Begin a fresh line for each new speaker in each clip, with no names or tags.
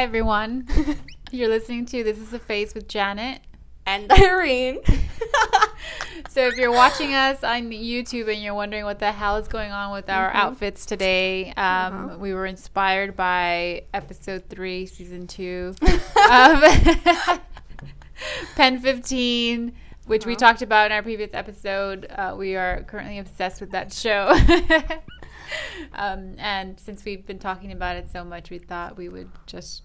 Hi, everyone. You're listening to This is a Face with Janet.
and Irene.
So, if you're watching us on YouTube and you're wondering what the hell is going on with our outfits today, um, we were inspired by episode three, season two of Pen 15, which we talked about in our previous episode. Uh, we are currently obsessed with that show. um, and since we've been talking about it so much, we thought we would just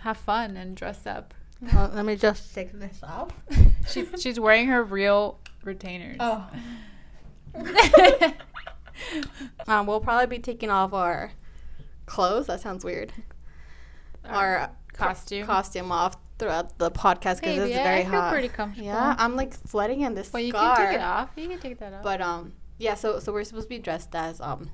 have fun and dress up.
Well, let me just take this off.
She's, she's wearing her real retainers.
Oh. um, we'll probably be taking off our clothes. That sounds weird. Our, uh,
costume.
costume off throughout the podcast because
Hey,
it's
yeah,
very
I feel
hot.
pretty comfortable.
Yeah, I'm like sweating in this
Well, you can take it off. You can take that off.
But um, yeah. So so we're supposed to be dressed as um,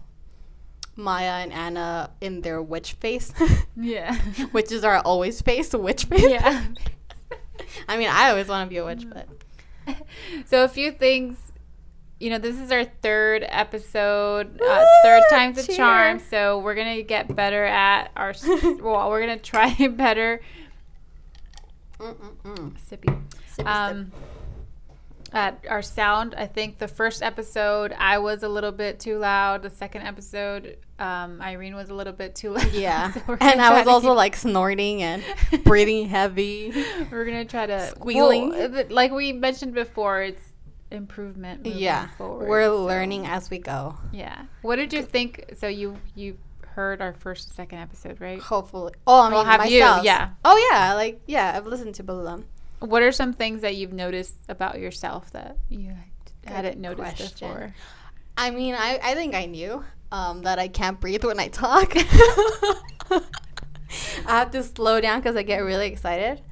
Maya and Anna in their witch face,
yeah.
which is our always face, witch face.
yeah.
I mean, I always want to be a witch, but
So a few things. You know, this is our third episode. Uh, third time's a charm. So we're gonna get better at our. well, we're gonna try better.
Mm-mm-mm.
Sippy.
Sippy
Um, at our sound, I think the first episode I was a little bit too loud. The second episode, um, Irene was a little bit too loud.
Yeah.
So
and I was also
keep-
like snorting and breathing heavy.
We're gonna try to
Squealing.
well, like we mentioned before, it's improvement.
Yeah.
forward,
We're
so-
learning as we go.
Yeah. What did you think? So you you heard our first second episode, right?
Hopefully. Oh, I mean,
Well, have you?
myself.
Yeah.
Oh, yeah. Like, yeah, I've listened to both of them.
What are some things that you've noticed about yourself that you hadn't noticed
question.
before?
I mean, I, I think I knew um, that I can't breathe when I talk. I have to slow down because I get really excited.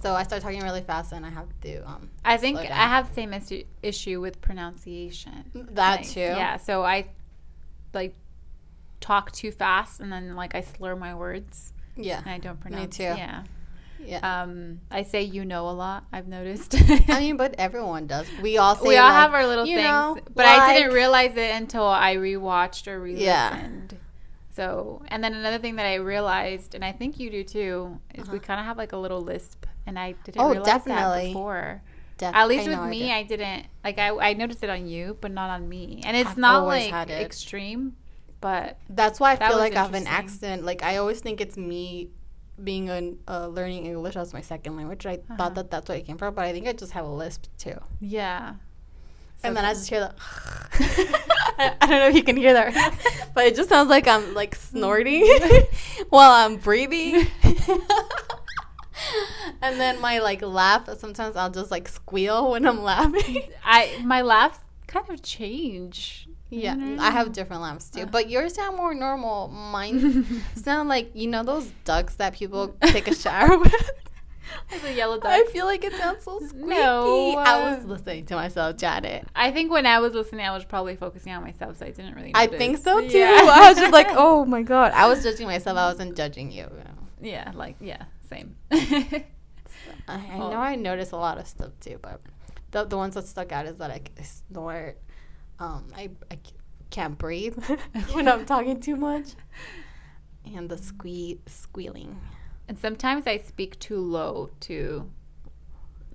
So I start talking really fast and I have to. Um,
I think I have the same issue, issue with pronunciation.
that
Like,
too.
Yeah. So I like talk too fast and then like I slur my words
Yeah.
and I don't pronounce.
Me too.
Yeah.
Yeah.
Um, I say you know a lot. I've noticed.
I mean, but everyone does. We all say
we all
like,
have our little things,
know,
but I didn't realize it until I rewatched or re-listened. So, and then another thing that I realized, and I think you do too, is we
Uh-huh.
kind of have like a little lisp, and I didn't
Oh,
realize that before.
Def-
At least
I
with
know I
me,
did.
I, didn't like. I I noticed it on you, but not on me. And it's
I've
not like
it.
extreme, but
That's why I
That
feel like I have an accent. Like I always think it's me being an, uh, learning English as my second language. I
Uh-huh.
thought that that's where it came from, but I think I just have a lisp too.
yeah. So
and then I just hear the. I I don't know if you can hear that, but it just sounds like I'm like snorting while I'm breathing. and then my like laugh. Sometimes I'll just like squeal when I'm laughing.
I my laughs kind of change.
Yeah,
Mm.
I have different lamps too, but yours sound more normal. Mine sound like you know those ducks that people take a shower with.
Like the yellow duck.
I feel like it sounds so squeaky.
No,
I was
uh,
listening to myself, Janet.
I think when I was listening, I was probably focusing on myself, so I didn't really.
I think so too.
Yeah.
I was just like, oh my god. I was judging myself. I wasn't judging you.
Yeah, like yeah, same.
I, I know I notice a lot of stuff too, but the, the ones that stuck out is that I snort. Um, I, I can't breathe when I'm talking too much, and the squee squealing.
and sometimes I speak too low too.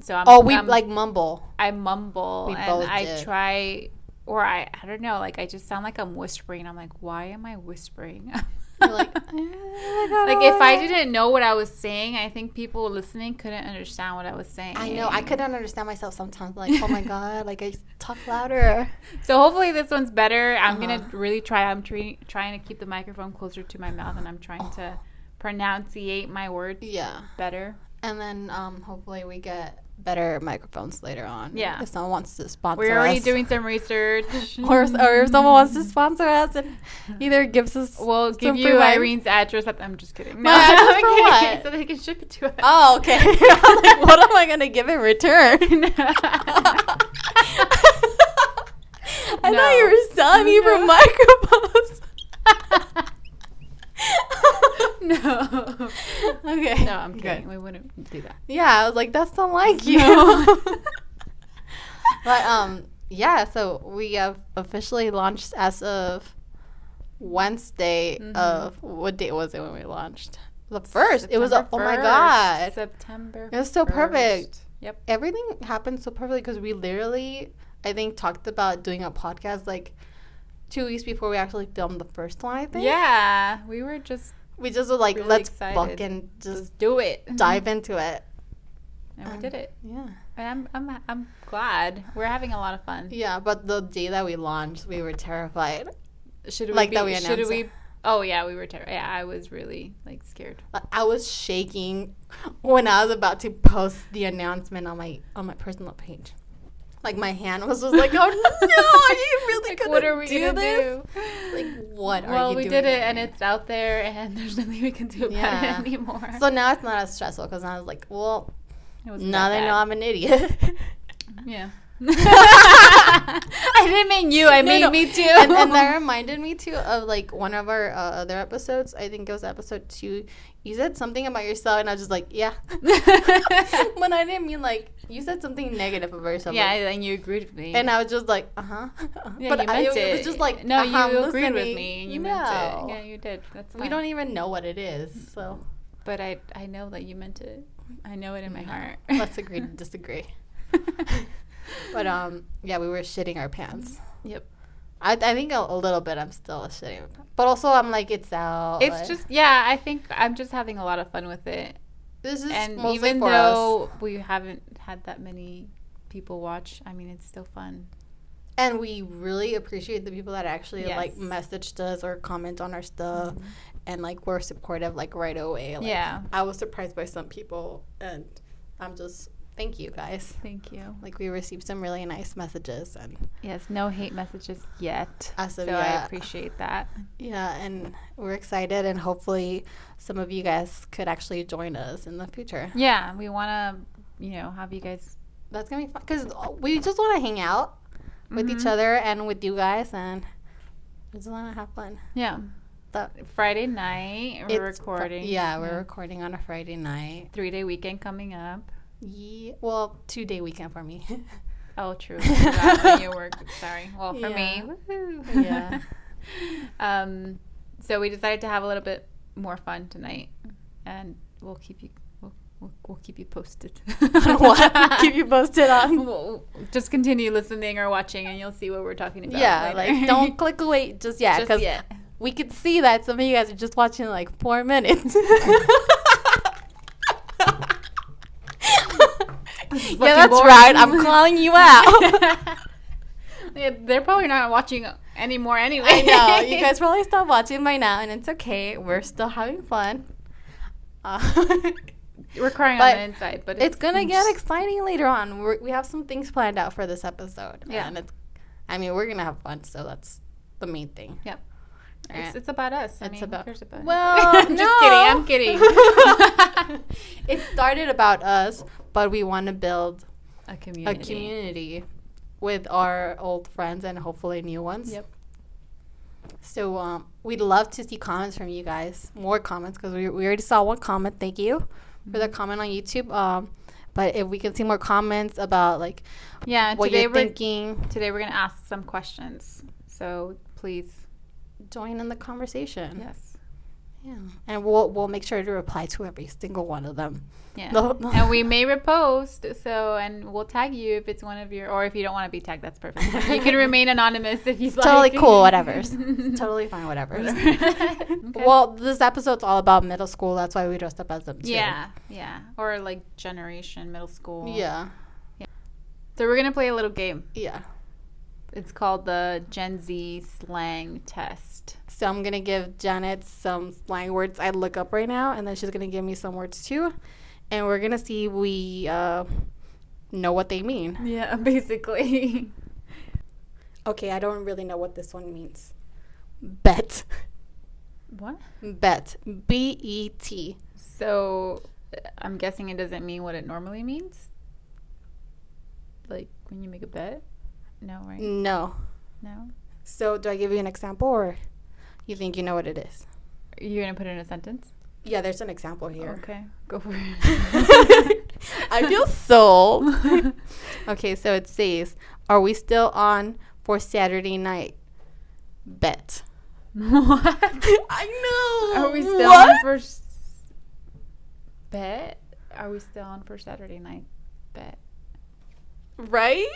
So I'm.
Oh, we
I'm-
like mumble.
I mumble
We
and
both
I
did.
try, or I I don't know, like I just sound like I'm whispering. I'm like, why am I whispering?
Like, "Eh,
like if I didn't know what I was saying, I think people listening couldn't understand what I was saying.
I know I couldn't understand myself sometimes. Like, oh my god, like I talk louder.
So hopefully this one's better. I'm
Uh-huh.
gonna really try. I'm tre- trying to keep the microphone closer to my mouth, and I'm trying to pronunciate my words
Yeah,
better.
and then um, hopefully we get better microphones later on.
Yeah.
if someone wants to sponsor us.
We're already
us.
doing some research.
or, or if someone wants to sponsor us and either gives us
We'll give you
wine.
Irene's address. At, I'm just kidding.
My address
I'm
for
kidding.
what?
So they can ship it to us.
Oh, okay. Like, what am I gonna give in return? I thought you were selling me for microphones.
no.
Okay.
No, I'm
Good.
kidding. We wouldn't do that.
Yeah, I was like, that's not like you.
No.
but um, yeah. So we have officially launched as of Wednesday
Mhm.
of what date was it when we launched? The first. it was a,
September
oh my god.
September.
It was so
1st.
perfect.
Yep.
Everything happened so perfectly because we literally, I think, talked about doing a podcast like two weeks before we actually filmed the first one. I think.
Yeah, we were just
We just were like,
Really
let's
excited.
fucking just
just do it.
dive into it.
And we
Um,
did it.
Yeah.
And I'm I'm I'm glad. We're having a lot of fun.
Yeah, but the day that we launched, we were terrified.
Should we
Like
be,
that we
should
announced
we
it.
Oh yeah, we were terrified. Yeah, I was really like scared.
I was shaking when I was about to post the announcement on my on my personal page. Like my hand was just like, "Oh no, are you really
Like,
gonna
what are we
do
gonna
this?
do?
Like, what are
well, we
doing
did it,
right
and it's out there, and there's nothing we can do about
Yeah.
it anymore.
So now it's not as stressful because I was like, well, now they know. I'm an idiot.
Yeah. I didn't mean you. I
No,
mean
no.
me too.
and, and that reminded me too of like one of our uh, other episodes. I think it was episode two. You said something about yourself, and I was just like, yeah. when I didn't mean like you said something negative about yourself.
yeah,
like-
and you agreed with me.
and I was just like, uh huh.
yeah,
but
you
I,
meant
it,
it.
was just like,
no,
uh-huh,
you agreed with me, and you
no.
meant it. Yeah, you did. That's fine.
we don't even know what it is, so
But I, I know that you meant it. I know it in my heart.
let's agree to disagree. But um, yeah, we were shitting our pants.
Yep.
I, I think a, a little bit. I'm still shitting, but also I'm like, it's out.
It's
like-
just yeah. I think I'm just having a lot of fun with it,
this is
and
mostly
even
for
though
us.
we haven't had that many people watch, I mean it's still fun.
And we really appreciate the people that actually like
Yes.
messaged us or comment on our stuff and like were supportive like right away. Like,
Yeah.
I was surprised by some people and I'm just thank you guys.
Thank you.
Like we received some really nice messages and
Yes, no hate messages yet.
As of
so I appreciate that.
yeah, and we're excited and hopefully some of you guys could actually join us in the future.
Yeah, we want to, you know, have you guys.
That's gonna be fun because we just want to hang out with each
Mhm.
other and with you guys and we just want to have fun.
Yeah. Friday night, we're
It's fr-
recording.
yeah, we're recording on a Friday night.
Three day weekend coming up.
Yeah, well, two day weekend for me.
Oh, true. I forgot you work. Sorry. Well, for me.
Yeah.
woohoo.
Yeah.
um, so we decided to have a little bit more fun tonight, and we'll keep you. We'll, we'll, we'll keep you posted.
what? Keep you posted on.
We'll just continue listening or watching, and you'll see what we're talking about.
Yeah,
later.
like don't click away just yet because we could see that some of you guys are just watching like four minutes. Yeah, that's
boring.
right. I'm calling you out.
Yeah, they're probably not watching anymore anyway.
I know you guys probably stopped watching by now, and it's okay. We're still having fun. Uh,
We're crying
But
on the inside, but
it's gonna get exciting later on. We're, we have some things planned out for this episode.
Yeah.
and it's. I mean, we're gonna have fun, so that's the main thing.
Yep. It's, it's about us. I
It's
mean,
about-
about
Well,
it? just kidding. I'm kidding.
it started about us, but we want to build
a community.
a
community.
with our old friends and hopefully new ones.
Yep.
So um, we'd love to see comments from you guys, more comments because we, we already saw one comment. Thank you for the comment on YouTube. Um, but if we can see more comments about like
Yeah.
what
today
you're
we're
thinking,
today we're gonna ask some questions. So please,
join in the conversation.
yes,
Yeah, and we'll we'll make sure to reply to every single one of them.
yeah. And we may repost. So and we'll tag you if it's one of your, or if you don't want to be tagged, that's perfect. you can remain anonymous if you
It's
like.
totally cool. Whatever. Totally fine. Whatever.
Okay.
Well, this episode's all about middle school. That's why we dressed up as them too.
Yeah, yeah, or like generation middle school.
Yeah. Yeah.
So we're gonna play a little game.
Yeah.
It's called the Gen Z slang test.
So I'm gonna give Janet some slang words I look up right now, and then she's gonna give me some words too, and we're gonna see if we uh, know what they mean.
Yeah, basically.
Okay, I don't really know what this one means. Bet.
What?
Bet. B E T.
So I'm guessing it doesn't mean what it normally means. Like when you make a bet. No, right?
No.
No.
So do I give you an example, or you think you know what it is?
You're gonna put it in a sentence.
Yeah, there's an example here.
Okay, go for it.
I feel sold. okay, so it says, "Are we still on for Saturday night?" Bet.
what?
I know.
Are we still
What?
on for? s- Bet. Are we still on for Saturday night? Bet.
Right?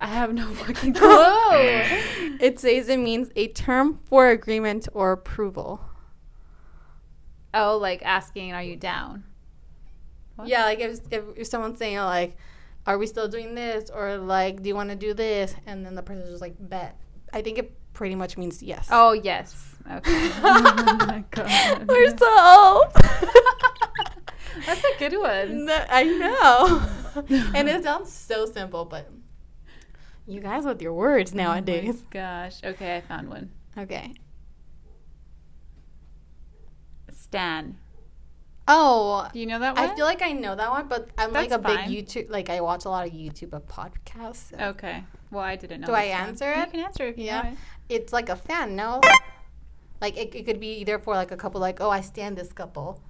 I have no fucking clue.
It says it means a term for agreement or approval.
oh, like asking, are you down? What?
Yeah, like if, if, if someone's saying like, "Are we still doing this?" or like, "Do you want to do this?" and then the person's just like, "Bet." I think it pretty much means yes.
Oh, yes. Okay. oh my god.
we're so.
That's a good one.
I know, and it sounds so simple, but you guys with your words nowadays.
Oh my gosh. Okay, I found one.
Okay.
Stan.
Oh,
Do you know that one?
I feel like I know that one, but I'm like
That's
a big. YouTube. Like I watch a lot of YouTube of podcasts. so
Okay. Well, I didn't know.
Do I
one.
answer
You
it?
can answer if you
Yeah.
know it.
It's like a fan, no? Like it, it could be either for like a couple, like oh I stan this couple,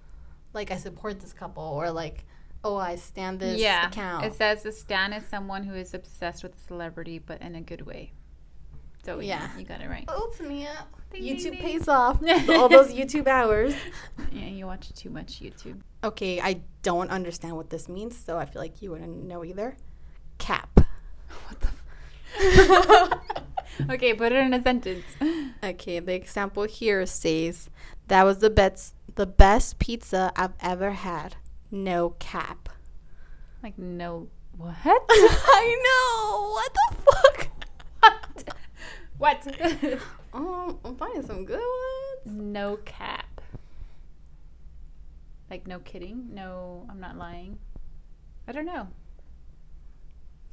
like I support this couple, or like oh I stan this
yeah.
account.
It says a stan is someone who is obsessed with a celebrity, but in a good way. So yeah,
Yeah.
you got it right.
oh Tania,
Ding,
YouTube
ding.
pays off. All those YouTube hours.
Yeah, you watch too much YouTube.
Okay, I don't understand what this means, so I feel like you wouldn't know either. Cap.
What the? F- okay, put it in a sentence.
Okay, the example here says that was the best the best pizza I've ever had. No cap.
Like no what?
I know. What the fuck?
what?
Oh, I'm finding some good ones.
no cap. Like no kidding. No, I'm not lying. I don't know.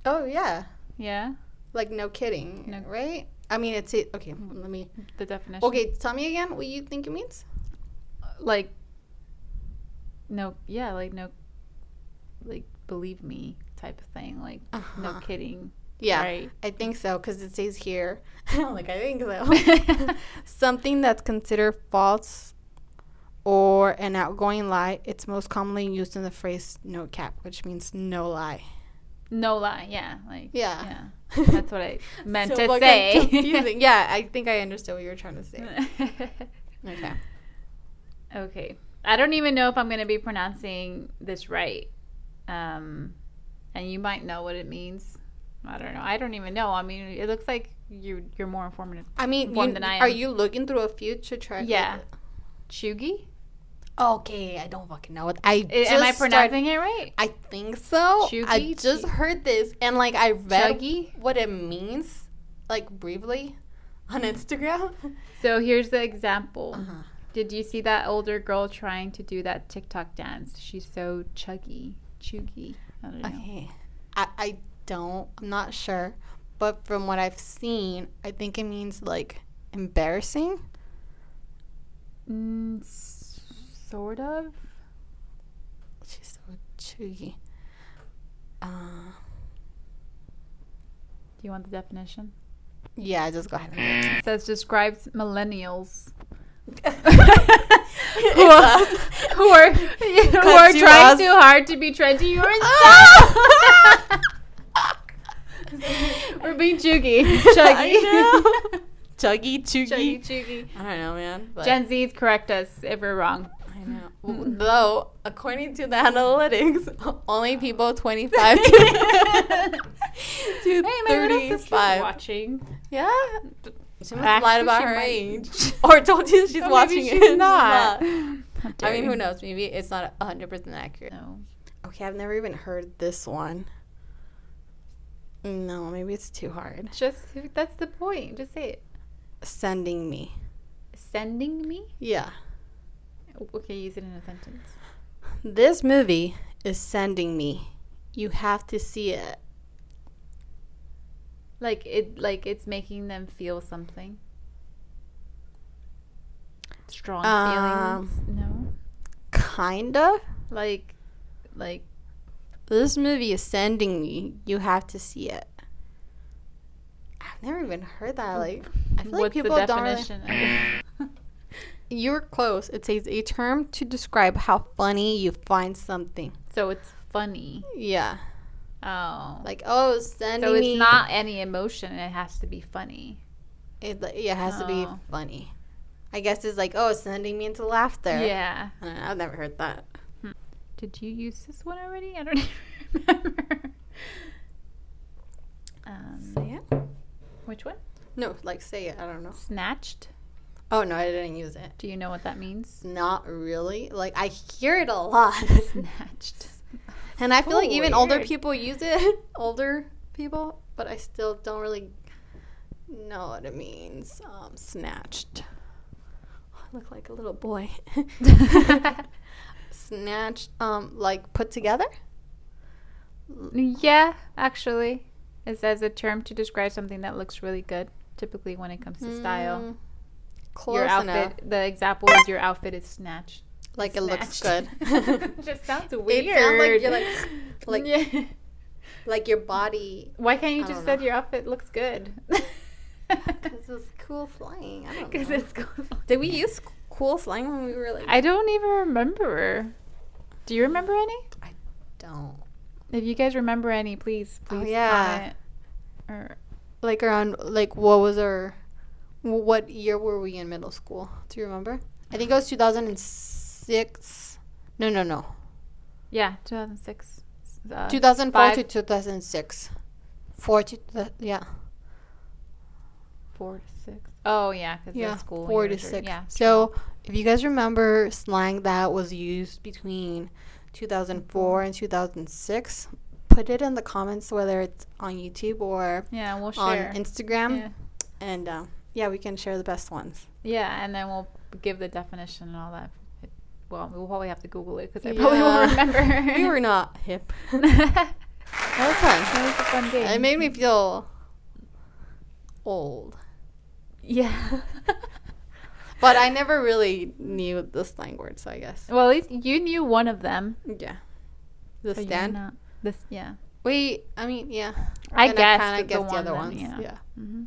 Oh yeah,
Yeah,
like no kidding,
No.
right? I mean, it's it. Okay, let me.
the definition.
Okay, tell me again what you think it means.
Like no yeah like no like believe me type of thing like no
Uh-huh.
kidding
Yeah,
right
I think so because it says here. like I think so. Something that's considered false or an outgoing lie. It's most commonly used in the phrase "no cap," which means no lie.
no lie yeah like
Yeah.
yeah that's what i meant
So
to say
yeah, I think I understood what you were trying to say. Okay.
Okay i don't even know if i'm going to be pronouncing this right um and you might know what it means i don't know i don't even know i mean it looks like you you're more informative
I mean,
Informed
you-
than I am.
are you looking through a future try?
Yeah. cheugy
Okay, I don't fucking know what I.
I- am i pronouncing it right
I think so. Cheugy?
I
just heard this and like I read
Cheugy?
what it means, like briefly, on Instagram.
so here's the example
Uh-huh.
Did you see that older girl trying to do that TikTok dance? She's so cheugy, cheugy. I don't know.
Okay, I I don't. I'm not sure, but from what I've seen, I think it means like embarrassing.
Mm, s- sort of.
She's so cheugy. Uh,
Do you want the definition?
yeah, just go ahead. And do
It says describes millennials
it.
Who are, who are, who are trying
us.
too hard to be trendy or ah! We're being cheugy, cheugy,
I know. Cheugy, cheugy.
cheugy, cheugy.
I don't know, man. But
Gen Z's correct us if we're wrong.
I know. Though, according to the analytics, only people 25 to, to
Hey, my
35.
watching.
Yeah. She must have lied about her
might-
age. or told you that she's
Or maybe
watching
she's
it. She's
not.
not. I mean, who knows? Maybe it's not 100% accurate.
No.
Okay, I've never even heard this one. No, maybe it's too hard.
Just that's the point. Just say it.
Sending me.
Sending me.
Yeah.
Okay, use it in a sentence.
This movie is sending me. You have to see it.
Like it. Like it's making them feel something. Strong
Um,
feelings. No.
Kinda.
Like, like
This movie is sending me. You have to see it. I've never even heard that. Like, I feel like
what's the
people don't. Really,
definition?
you're close. It says a term to describe how funny you find something.
so it's funny.
Yeah,
Oh.
like oh, sending
so it's
me.
not any emotion. It has to be funny.
It, yeah, it has to be
Oh.
funny. I guess it's like oh, sending me into laughter.
Yeah.
I don't know, I've never heard that.
Did you use this one already? I don't even remember. Um,
Say it.
which one?
No, like say it. I don't know.
Snatched.
Oh no, I didn't use it.
Do you know what that means?
Not really. Like I hear it a lot,
Snatched.
And I feel like even older people use it. older people, but I still don't really know what it means. Um, snatched. I look like a little boy. snatched. Um, like put together.
yeah, actually, it's as a term to describe something that looks really good. Typically, when it comes to style,
Mm, Close
your outfit.
enough.
The example is your outfit is snatched.
Like it looks good.
Just sounds weird.
It sounds like you're like, like,
Yeah.
like your body.
Why can't you
I
just said your outfit looks good?
Because it's cool slang. I don't
Because
know.
it's cool.
Did we use cool slang when we were like?
I don't even remember. Do you remember any?
I don't.
If you guys remember any, please,
Oh,
please
yeah.
comment. Or
Like around like what was our, what year were we in middle school? Do you remember? I think it was two thousand and six. No, no, no.
yeah, 2006. Uh,
Two thousand four
five-
to two thousand six. Four to th- yeah
four to six. Oh yeah, because
yeah
school.
four to six.
Yeah.
So if you guys remember slang that was used between two thousand four and two thousand six, put it in the comments whether it's on YouTube or
Yeah, we'll share. on.
Instagram,
yeah.
and uh, yeah, we can share the best ones.
yeah, and then we'll give the definition and all that. Well, we'll probably have to Google it because I probably
Yeah.
won't remember.
we were not hip.
that
That was fun.
was a fun game.
It made me feel old,
yeah.
but I never really knew the slang word, so I guess
well, at least you knew one of them.
yeah. The
but
stan.
not- This, yeah.
Wait, I mean, yeah.
I
And
guess
kinda
the one
the other
then,
ones.
yeah.
yeah.
hmm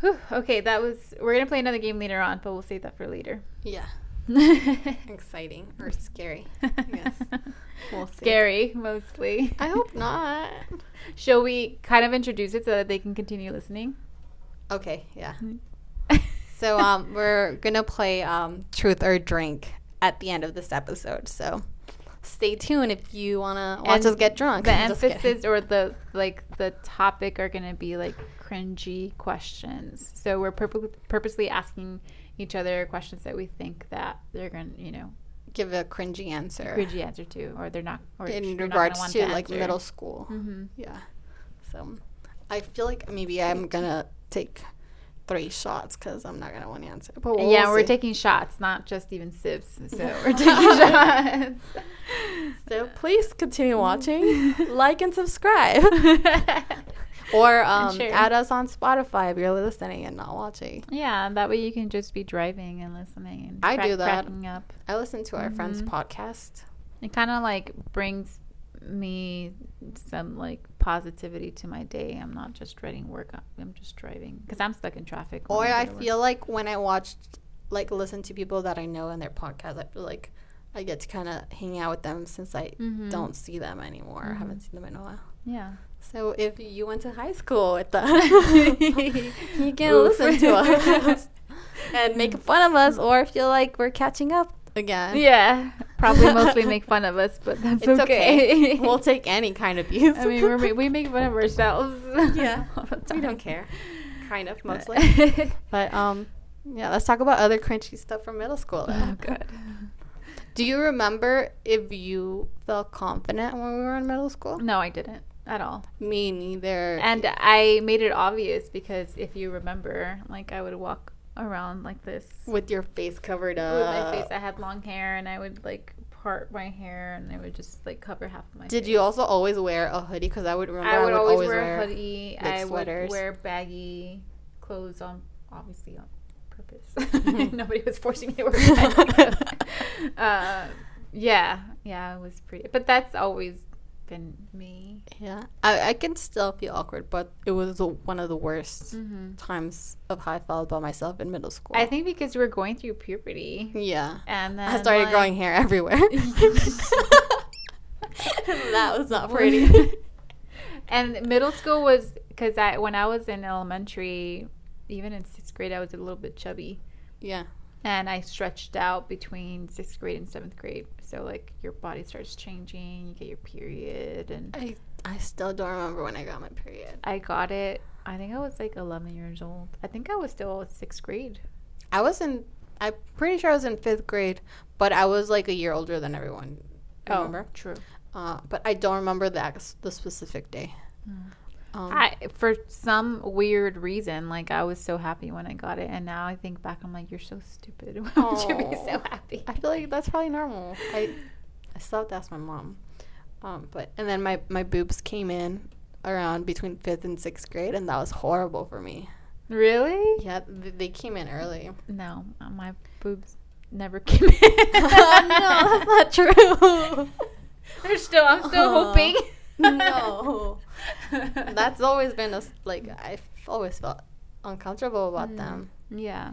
Whew, okay, that was. We're gonna play another game later on, but we'll save that for later.
Yeah. Exciting or scary. guess. We'll.
Scary, mostly.
I hope not.
Shall we kind of introduce it so that they can continue listening?
Okay, yeah.
Mm.
So um we're gonna play um truth or drink at the end of this episode. So stay tuned if you wanna watch
And
us get drunk.
the
I'm just kidding.
emphasis or the like the topic are going to be like cringy questions. So we're purpo- purposely asking each other questions that we think that they're going to, you know,
give a cringy answer.
cringy answer to, or they're not, or
in
you're not gonna
regards
want
to like middle school.
Mhm.
Yeah. So I feel like maybe I'm gonna take three shots because I'm not gonna want to answer. But we'll
yeah, we're
see.
taking shots, not just even sips. So we're taking shots.
So please continue watching, like and subscribe, or um, add us on Spotify if you're listening and not watching.
yeah, that way you can just be driving and listening and
I
crack-
do that.
up.
I listen to our friend's
Mhm.
podcast.
It kind of like brings me some like positivity to my day. I'm not just dreading work. I'm just driving because I'm stuck in traffic.
Or I
work.
feel like when I watched, like, listen to people that I know and their podcast, I feel like I get to kind of hang out with them since I
Mhm.
don't see them anymore. I haven't seen them in a while.
yeah.
So if you went to high school with us, you can
Oof.
listen to us and make fun of us, or feel like we're catching up again.
Yeah, probably mostly make fun of us, but that's
It's
okay.
okay. we'll take any kind of abuse.
I mean, we're, we make fun of ourselves.
Yeah. we don't care. Kind of mostly. But um, yeah. Let's talk about other cringy stuff from middle school.
oh
then.
god.
Do you remember if you felt confident when we were in middle school?
No, I didn't at all.
Me neither.
And I made it obvious because if you remember, like I would walk around like this
with your face covered up.
with my face. I had long hair, and I would like part my hair, and I would just like cover half of my.
Did
face.
you also always wear a hoodie? Because I would remember
I would, always, wear, a hoodie.
like,
I
sweaters.
would wear baggy clothes on, obviously on purpose.
Mhm.
Nobody was forcing me to wear baggy clothes. uh, yeah, yeah, it was pretty. But that's always been me.
Yeah, I, I can still feel awkward, but it was the, one of the worst
hmm
times of how I felt about myself in middle school.
I think because we were going through puberty,
yeah,
and then
I started
like-
growing hair everywhere. that was not pretty.
and middle school was because I when I was in elementary, even in sixth grade, I was a little bit chubby.
yeah,
and I stretched out between sixth grade and seventh grade. So like your body starts changing, you get your period, and
I I still don't remember when I got my period.
I got it. I think I was like 11 years old. I think I was still sixth grade.
I was in. I'm pretty sure I was in fifth grade, but I was like a year older than everyone. Remember?
Oh, true.
Uh, but I don't remember the the specific day. Um,
I for some weird reason, like I was so happy when I got it, and now I think back, I'm like, you're so stupid. Why would you be so happy?
I feel like that's probably normal. I I still have to ask my mom. Um, but and then my my boobs came in around between fifth and sixth grade, and that was horrible for me.
Really?
Yeah, th- they came in early.
No, uh, my boobs never came in.
no, that's not true.
They're still. I'm still
Aw.
hoping.
no, that's always been a like I've always felt uncomfortable about
Mm.
them.
Yeah.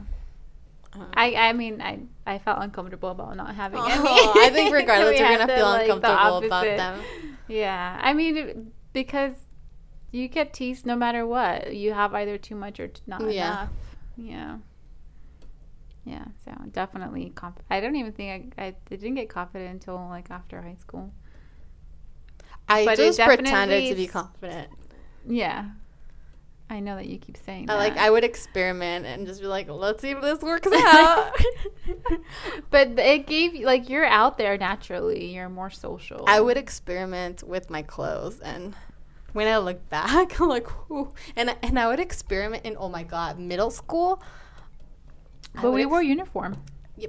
Uh,
I, I mean I I felt uncomfortable about not having any.
Oh, I think regardless, you're gonna
the,
feel
like, the
uncomfortable about them.
Yeah, I mean it- because you get teased no matter what. You have either too much or not
Yeah.
enough. Yeah. Yeah, so definitely. Conf- I don't even think I, I didn't get confident until like after high school.
I
But
just pretended to be confident.
Yeah, I know that you keep saying
I
that.
like I would experiment and just be like, let's see if this works out.
but it gave you like you're out there naturally. You're more social.
I would experiment with my clothes and when I look back, I'm like, and I- and I would experiment in oh my god, middle school.
But we
ex-
wore uniform.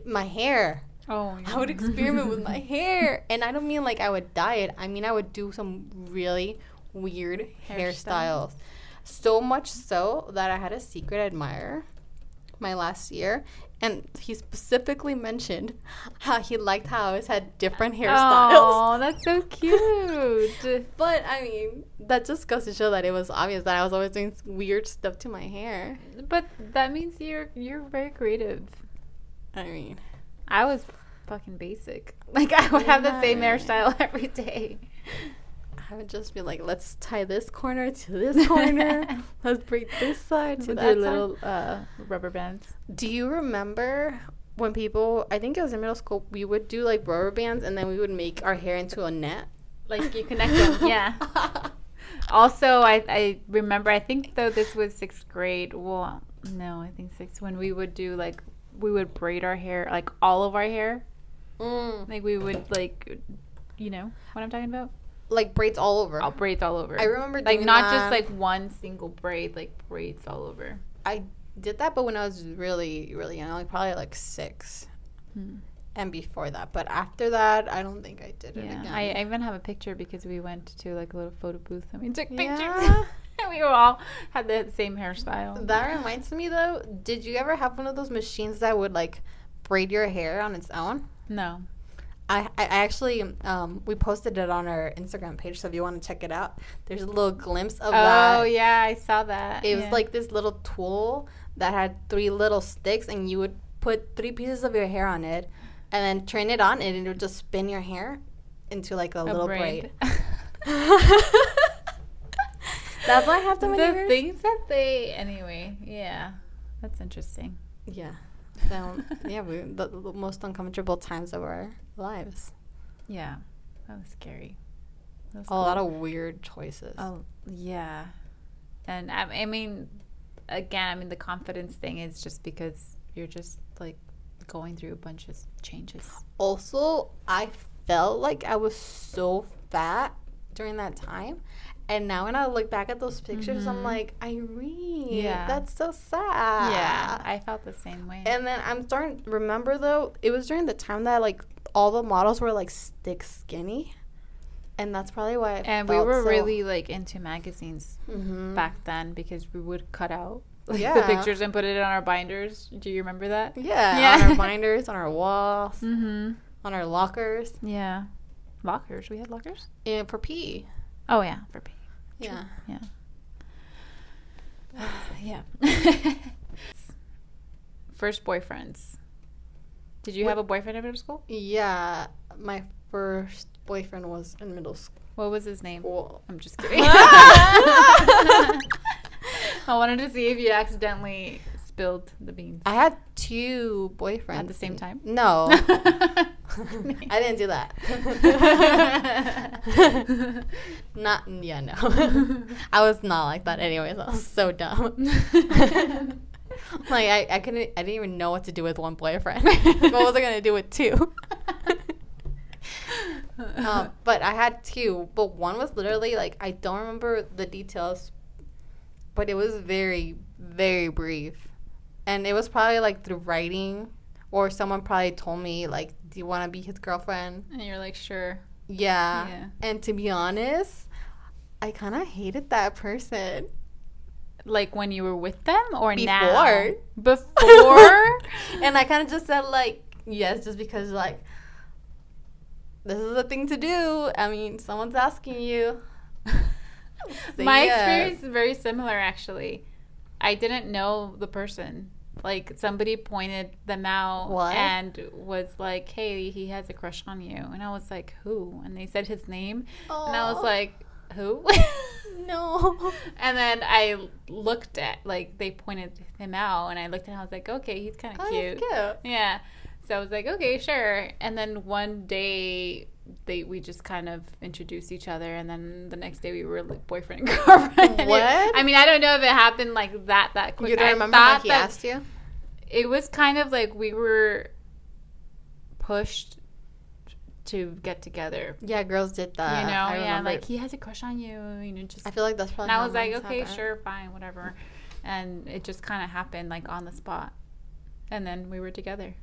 My hair.
Oh,
I would experiment with my hair, and I don't mean like I would dye it. I mean I would do some really weird hairstyles.
Hairstyles.
So much so that I had a secret admirer my last year, and he specifically mentioned how he liked how I always had different hairstyles.
Oh, that's so cute.
But I mean, that just goes to show that it was obvious that I was always doing weird stuff to my hair.
but that means you're you're very creative.
I mean,
I was fucking basic. Like I would have the same hairstyle every day.
I would just be like, let's tie this corner to this corner. let's braid this side to
With
that
little uh, rubber bands.
Do you remember when people? I think it was in middle school. We would do like rubber bands, and then we would make our hair into a net.
Like you connect them. Yeah. Also, I, I remember, I think though this was sixth grade. Well, no, I think sixth, when we would do like, we would braid our hair, like all of our hair.
Mm.
Like we would, like, you know what I'm talking about?
Like braids all over.
All braids all over.
I remember
like not
that.
just like one single braid, like braids all over.
I did that, but when I was really, really young, like probably like six,
Hmm.
and before that. But after that, I don't think I did it again.
I, I even have a picture because we went to like a little photo booth and we took pictures.
Yeah.
and we all had the same hairstyle.
That reminds me though, did you ever have one of those machines that would like braid your hair on its own?
No.
I, I actually um we posted it on our Instagram page, so if you want to check it out, there's a little glimpse of that.
Oh yeah, I saw that.
It was like this little tool that had three little sticks, and you would put three pieces of your hair on it, and then turn it on, and it would just spin your hair into like a, little braid. That's why I have so many
the
hairs.
things that they anyway. Yeah, that's interesting.
Yeah. So yeah, we the, the most uncomfortable times of our lives.
Yeah, that was scary. That was
A lot of weird choices.
Oh yeah, and I, I mean, again, I mean the confidence thing is just because you're just like going through a bunch of changes.
Also, I felt like I was so fat during that time. And now when I look back at those pictures, I'm
Mhm.
like, Irene,
Yeah.
that's so sad.
yeah, I felt the same way.
And then I'm starting remember though, it was during the time that like all the models were like stick skinny. And that's probably why I
and we were
so-
really like into magazines
Mhm.
back then because we would cut out like, the pictures and put it on our binders. Do you remember that?
Yeah,
Yeah.
on our binders, on our walls,
Mm-hmm.
on our lockers,
Yeah. Lockers. We had lockers.
and for pee.
Oh yeah, for P.
Yeah.
yeah. yeah First boyfriends. Did you
What-
have a boyfriend in middle school?
Yeah, my first boyfriend was in middle school
What was his name?
school.
I'm just kidding. I wanted to see if you accidentally spilled the beans
I had two boyfriends
at the same time?
No, I didn't do that. not yeah, no. I was not like that anyways. I was so dumb. like I, I couldn't I didn't even know what to do with one boyfriend. what was I gonna do with two? um, but I had two. But one was literally like I don't remember the details, but it was very very brief, and it was probably like through writing, or someone probably told me like, "Do you want to be his girlfriend?"
and you're like, sure.
Yeah.
Yeah.
And to be honest, I kind of hated that person.
Like when you were with them or
Before.
now? Before.
and I kind of just said like yes, just because like this is a thing to do. I mean, someone's asking you.
My experience is very similar actually. I didn't know the person. Like somebody pointed them out
What?
and was like, "Hey, he has a crush on you," and I was like, "Who?" And they said his name, and I was like, "Who?"
no.
and then I looked at like they pointed him out, and I looked and I was like, "Okay, he's kind of
Oh,
cute."
cute.
Yeah. So I was like, okay, sure. And then one day they we just kind of introduced each other and then the next day we were like boyfriend and girlfriend.
What?
I mean, I don't know if it happened like that that quick.
You don't
I
remember how he asked you?
It was kind of like we were pushed to get together.
Yeah, girls did that.
you know,
I
yeah,
remember.
like he has a crush on you, you know, just
I feel like that's probably.
and I was like, okay,
happened.
sure, fine, whatever. And it just kind of happened like on the spot. And then we were together.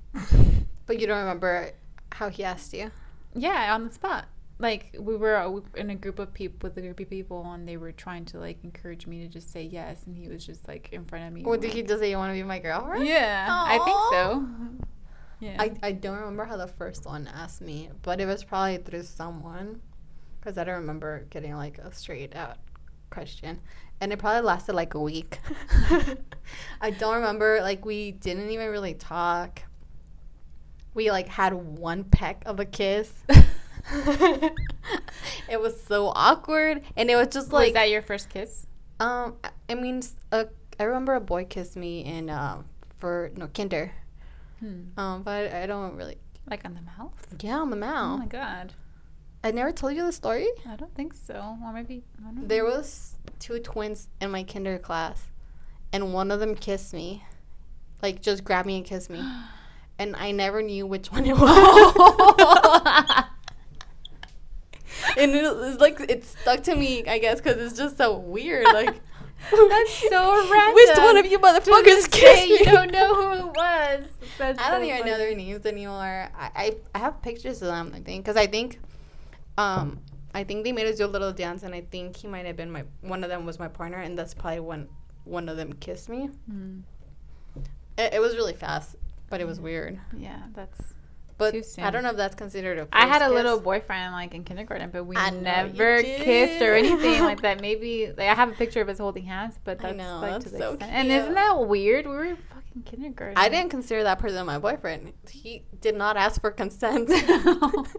But you don't remember how he asked you.
Yeah, on the spot. Like we were uh, in a group of people with a group of people, and they were trying to like encourage me to just say yes, and he was just like in front of me.
Or did
like-
he just say you want to be my girlfriend?
Yeah, I think so. Yeah.
I, I don't remember how the first one asked me, but it was probably through someone because I don't remember getting like a straight out question. And it probably lasted like a week. I don't remember, like, we didn't even really talk. We like had one peck of a kiss. it was so awkward, and it was just like.
was that your first kiss?
um, I- mean, uh, I remember a boy kissed me in um for no kinder.
Hmm.
Um, but I don't really.
Like on the mouth?
Yeah, on the mouth.
Oh my god,
I never told you the story.
I don't think so. Or maybe I don't
There
know.
was two twins in my kinder class, and one of them kissed me, like just grabbed me and kissed me, and I never knew which one it was. and it was like it stuck to me, I guess, because it's just so weird. Like,
That's so random.
which one of you motherfuckers kissed me?
You don't know who it was. That's
I don't
so
even
funny.
know their names anymore. I, I, I have pictures of them. I think because I think, um, I think they made us do a little dance, and I think he might have been my one of them was my partner, and that's probably when one of them kissed me.
Hmm.
It, it was really fast, but it was weird.
Yeah, that's.
But
Too
I don't know if that's considered a.
I had a
first
little boyfriend like in kindergarten, but we
I
never kissed or anything like that. Maybe like, I have a picture of us holding hands, but that's
know,
like
that's
to the
so
extent. And isn't that weird? We were fucking kindergarten.
I didn't consider that person my boyfriend. He did not ask for consent.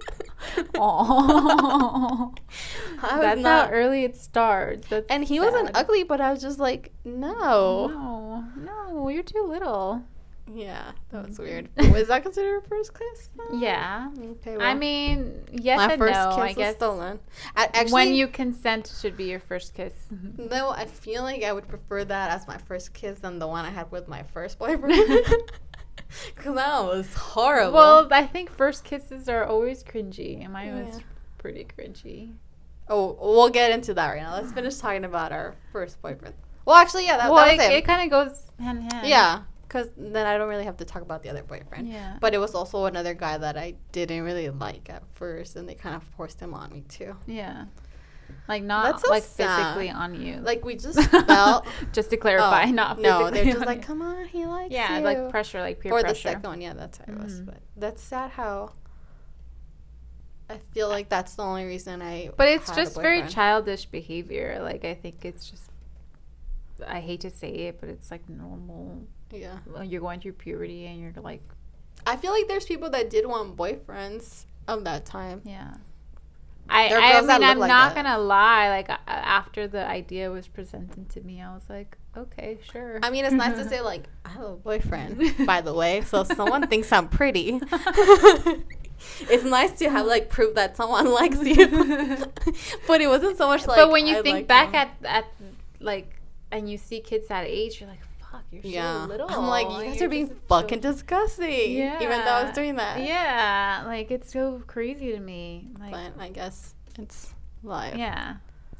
Oh,
That's
not-
how early it starts. That's
and he wasn't ugly, but I was just like, no.
No, no, you're too little.
Yeah, that was weird. Was that considered a first kiss? then?
Yeah.
Okay,
I mean, yes
my
and
first
no.
kiss
I
was
guess
stolen. I, actually,
when you consent should be your first kiss.
no, I feel like I would prefer that as my first kiss than the one I had with my first boyfriend. Because that was horrible.
Well, I think first kisses are always cringy, and mine was pretty cringy.
oh, we'll get into that right now. Let's finish talking about our first boyfriend. Well, actually, yeah, that,
well,
that was
it,
it.
it kind of goes hand in hand.
yeah, because then I don't really have to talk about the other boyfriend.
Yeah.
But it was also another guy that I didn't really like at first, and they kind of forced him on me too.
Yeah. Like not
so
like
sad.
physically on you.
Like we just felt.
just to clarify,
Oh,
not
no.
physically
They're just like, come on, he likes
yeah,
you.
like pressure, like peer
or the second one, yeah, that's how it was.
Mhm.
But that's sad how. I feel like that's the only reason I.
But it's just very childish behavior. Like I think it's just I hate to say it, but it's like normal.
Yeah,
You're going through puberty and you're like,
I feel like there's people that did want boyfriends of that time.
yeah. I, I mean, I'm
like
not
that.
gonna lie. Like after the idea was presented to me, I was like, okay, sure.
I mean, it's nice to say like I have a boyfriend, by the way, so someone thinks I'm pretty. it's nice to have like proof that someone likes you, but it wasn't so much like.
but when you
I
think
like
back at at like, and you see kids that age, you're like, you're
yeah,
so little.
I'm like, you guys are being fucking disgusting. even though I was doing that.
Yeah, like it's so crazy to me. Like,
but I guess it's live.
yeah.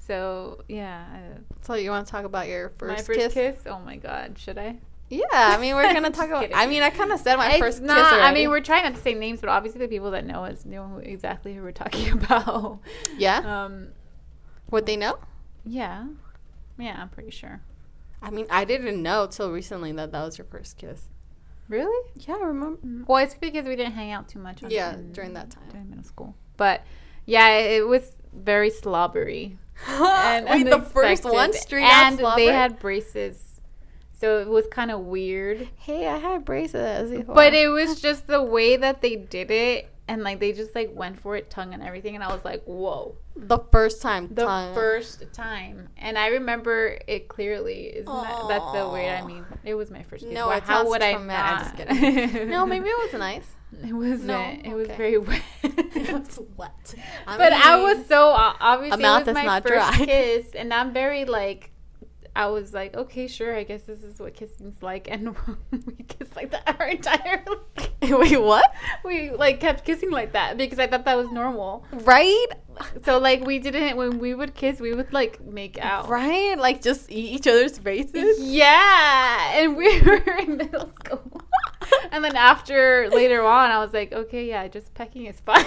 So yeah,
So you want to talk about your first,
my first
kiss?
kiss? Oh my god, should I?
Yeah, I mean, we're gonna talk about.
kidding.
I mean, I kind of said my
It's
first
not-
kiss already.
I mean, we're trying not to say names, but obviously the people that know us know exactly who we're talking about.
yeah.
Um,
Would they know?
yeah, yeah, I'm pretty sure.
I mean, I didn't know till recently that that was your first kiss.
Really?
Yeah, I remember.
Well, it's because we didn't hang out too much.
Yeah,
in-
during that time.
during middle school. But yeah, it, it was very slobbery. and
Wait, the first one straight
and they had braces, so it was kind of weird.
Hey, I had braces. before.
But it was just the way that they did it, and like they just like went for it, tongue and everything, and I was like, whoa,
the first time.
the
tongue.
first time, and I remember it clearly. Isn't that that's so weird? I mean, it was my first. kiss.
No, it sounds
would I not?
just kidding. No, maybe it was nice.
It wasn't.
No?
It was very wet.
it was wet. I
but I was so obviously
mouth
it was
that's
my
not
first
dry.
kiss, and I'm very like. I was like, okay, sure. I guess this is what kissing's like, and we kissed like that our entire.
Wait, what?
we like kept kissing like that because I thought that was normal.
Right?
So like we didn't when we would kiss, we would like make out.
Right? Like just eat each other's faces.
Yeah, and we were in middle school. And then after later on, I was like, okay, yeah, just pecking is fine.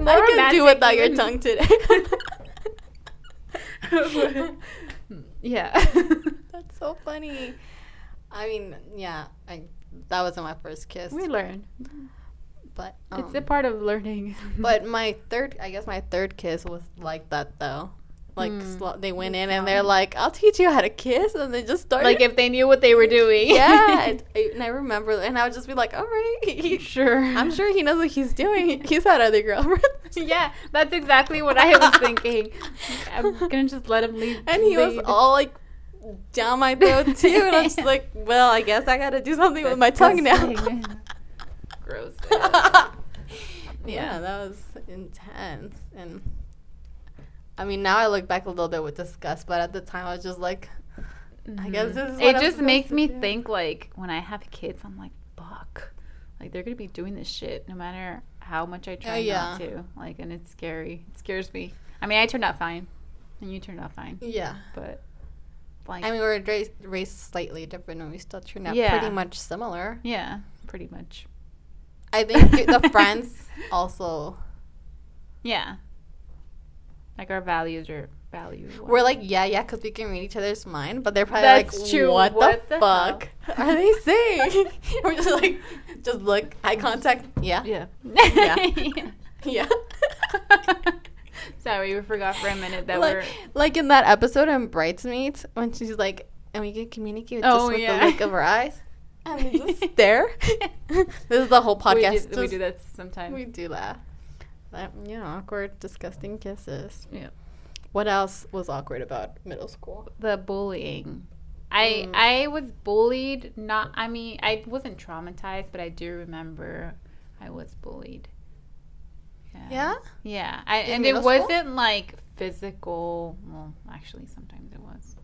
More
I can do without your tongue today.
yeah.
That's so funny. I mean, yeah, I that wasn't my first kiss,
we learn.
but
it's
um,
a part of learning.
But my third, I guess my third kiss was like that though. Like
Mm.
slo- they went
That's
in and they're like, "I'll teach you how to kiss," and they just started.
like if they knew what they were doing.
yeah, it- and I remember, and I would just be like, "All right, he-
sure.
I'm sure he knows what he's doing. He's had other girlfriends."
yeah, that's exactly what I was thinking. I'm gonna just let him leave.
and he was all like down my throat too, and I'm just like, "Well, I guess I gotta do something with my tongue now."
Gross.
yeah, that was intense. And I mean, now I look back a little bit with disgust, but at the time I was just like, I guess
Mhm.
this is what
it
I'm
just makes
to
me
do.
think like when I have kids, I'm like, fuck, like they're gonna be doing this shit no matter how much I try
Oh, yeah.
not to. Like, and it's scary. It scares me. I mean, I turned out fine, and you turned out fine,
yeah.
but like,
I mean, we were raised, raised slightly different, and we still turned out
Yeah.
pretty much similar.
yeah, pretty much.
I think the friends also
Yeah. Like our values are value.
we're like, yeah, yeah, because we can read each other's mind, but they're probably
That's
like,
true.
what,
What
the,
the
fuck are they saying? we're just like, just look, eye mm-hmm. contact, yeah,
yeah.
Yeah. yeah.
Sorry, we forgot for a minute that
like,
we're.
like in that episode in Bridesmaids when she's like, and we can communicate
Oh,
just with
yeah.
the look of her eyes, and we just stare. this is the whole
we,
podcast.
do, we do that sometimes.
We do that. You know, awkward, disgusting kisses.
Yeah.
What else was awkward about middle school?
the bullying. I
Mm.
I was bullied. Not. I mean, I wasn't traumatized, but I do remember I was bullied.
Yeah?
Yeah. I, and it
school?
wasn't like physical. Well, actually, sometimes it was.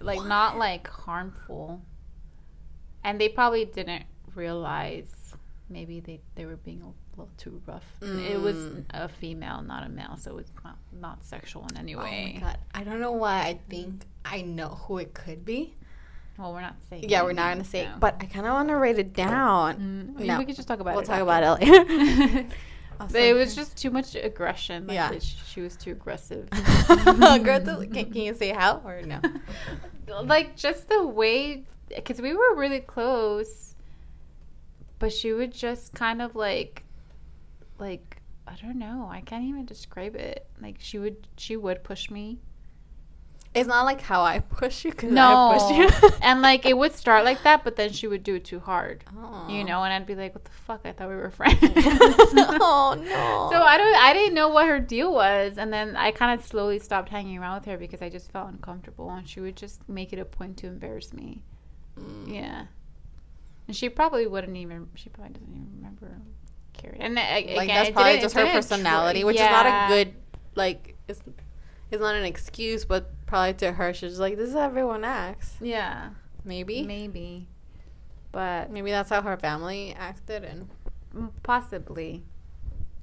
Like not like harmful. And they probably didn't realize. Maybe they they were being a little too rough. And It was
Mm.
a female, not a male, so it's not, not sexual in any way.
Oh my god. I don't know why I think I know who it could be.
Well, we're not saying.
Yeah, we're not going to
names,
say
no.
but I kind of want to write it down.
Mm,
No.
we could just talk about it.
we'll
it.
talk about it later.
It was just too much aggression. Like
Yeah.
sh- she was too aggressive.
Aggressive- can, can you say how or no?
like just the way, because we were really close, but she would just kind of like, like I don't know. I can't even describe it. Like she would, she would push me.
It's not like how I push you because I
No,
you.
and like it would start like that, but then she would do it too hard,
oh.
you know, and I'd be like, "What the fuck? I thought we were friends."
oh no.
So I don't, I didn't know what her deal was, and then I kind of slowly stopped hanging around with her because I just felt uncomfortable, and she would just make it a point to embarrass me.
Mm.
Yeah, and she probably wouldn't even. She probably doesn't even remember Carrie. And I,
like
again,
that's probably just her personality, which is not a good like. It's it's not an excuse, but probably to her, she's like this is how everyone acts.
Yeah,
Maybe
maybe, but
maybe that's how her family acted, and
Possibly,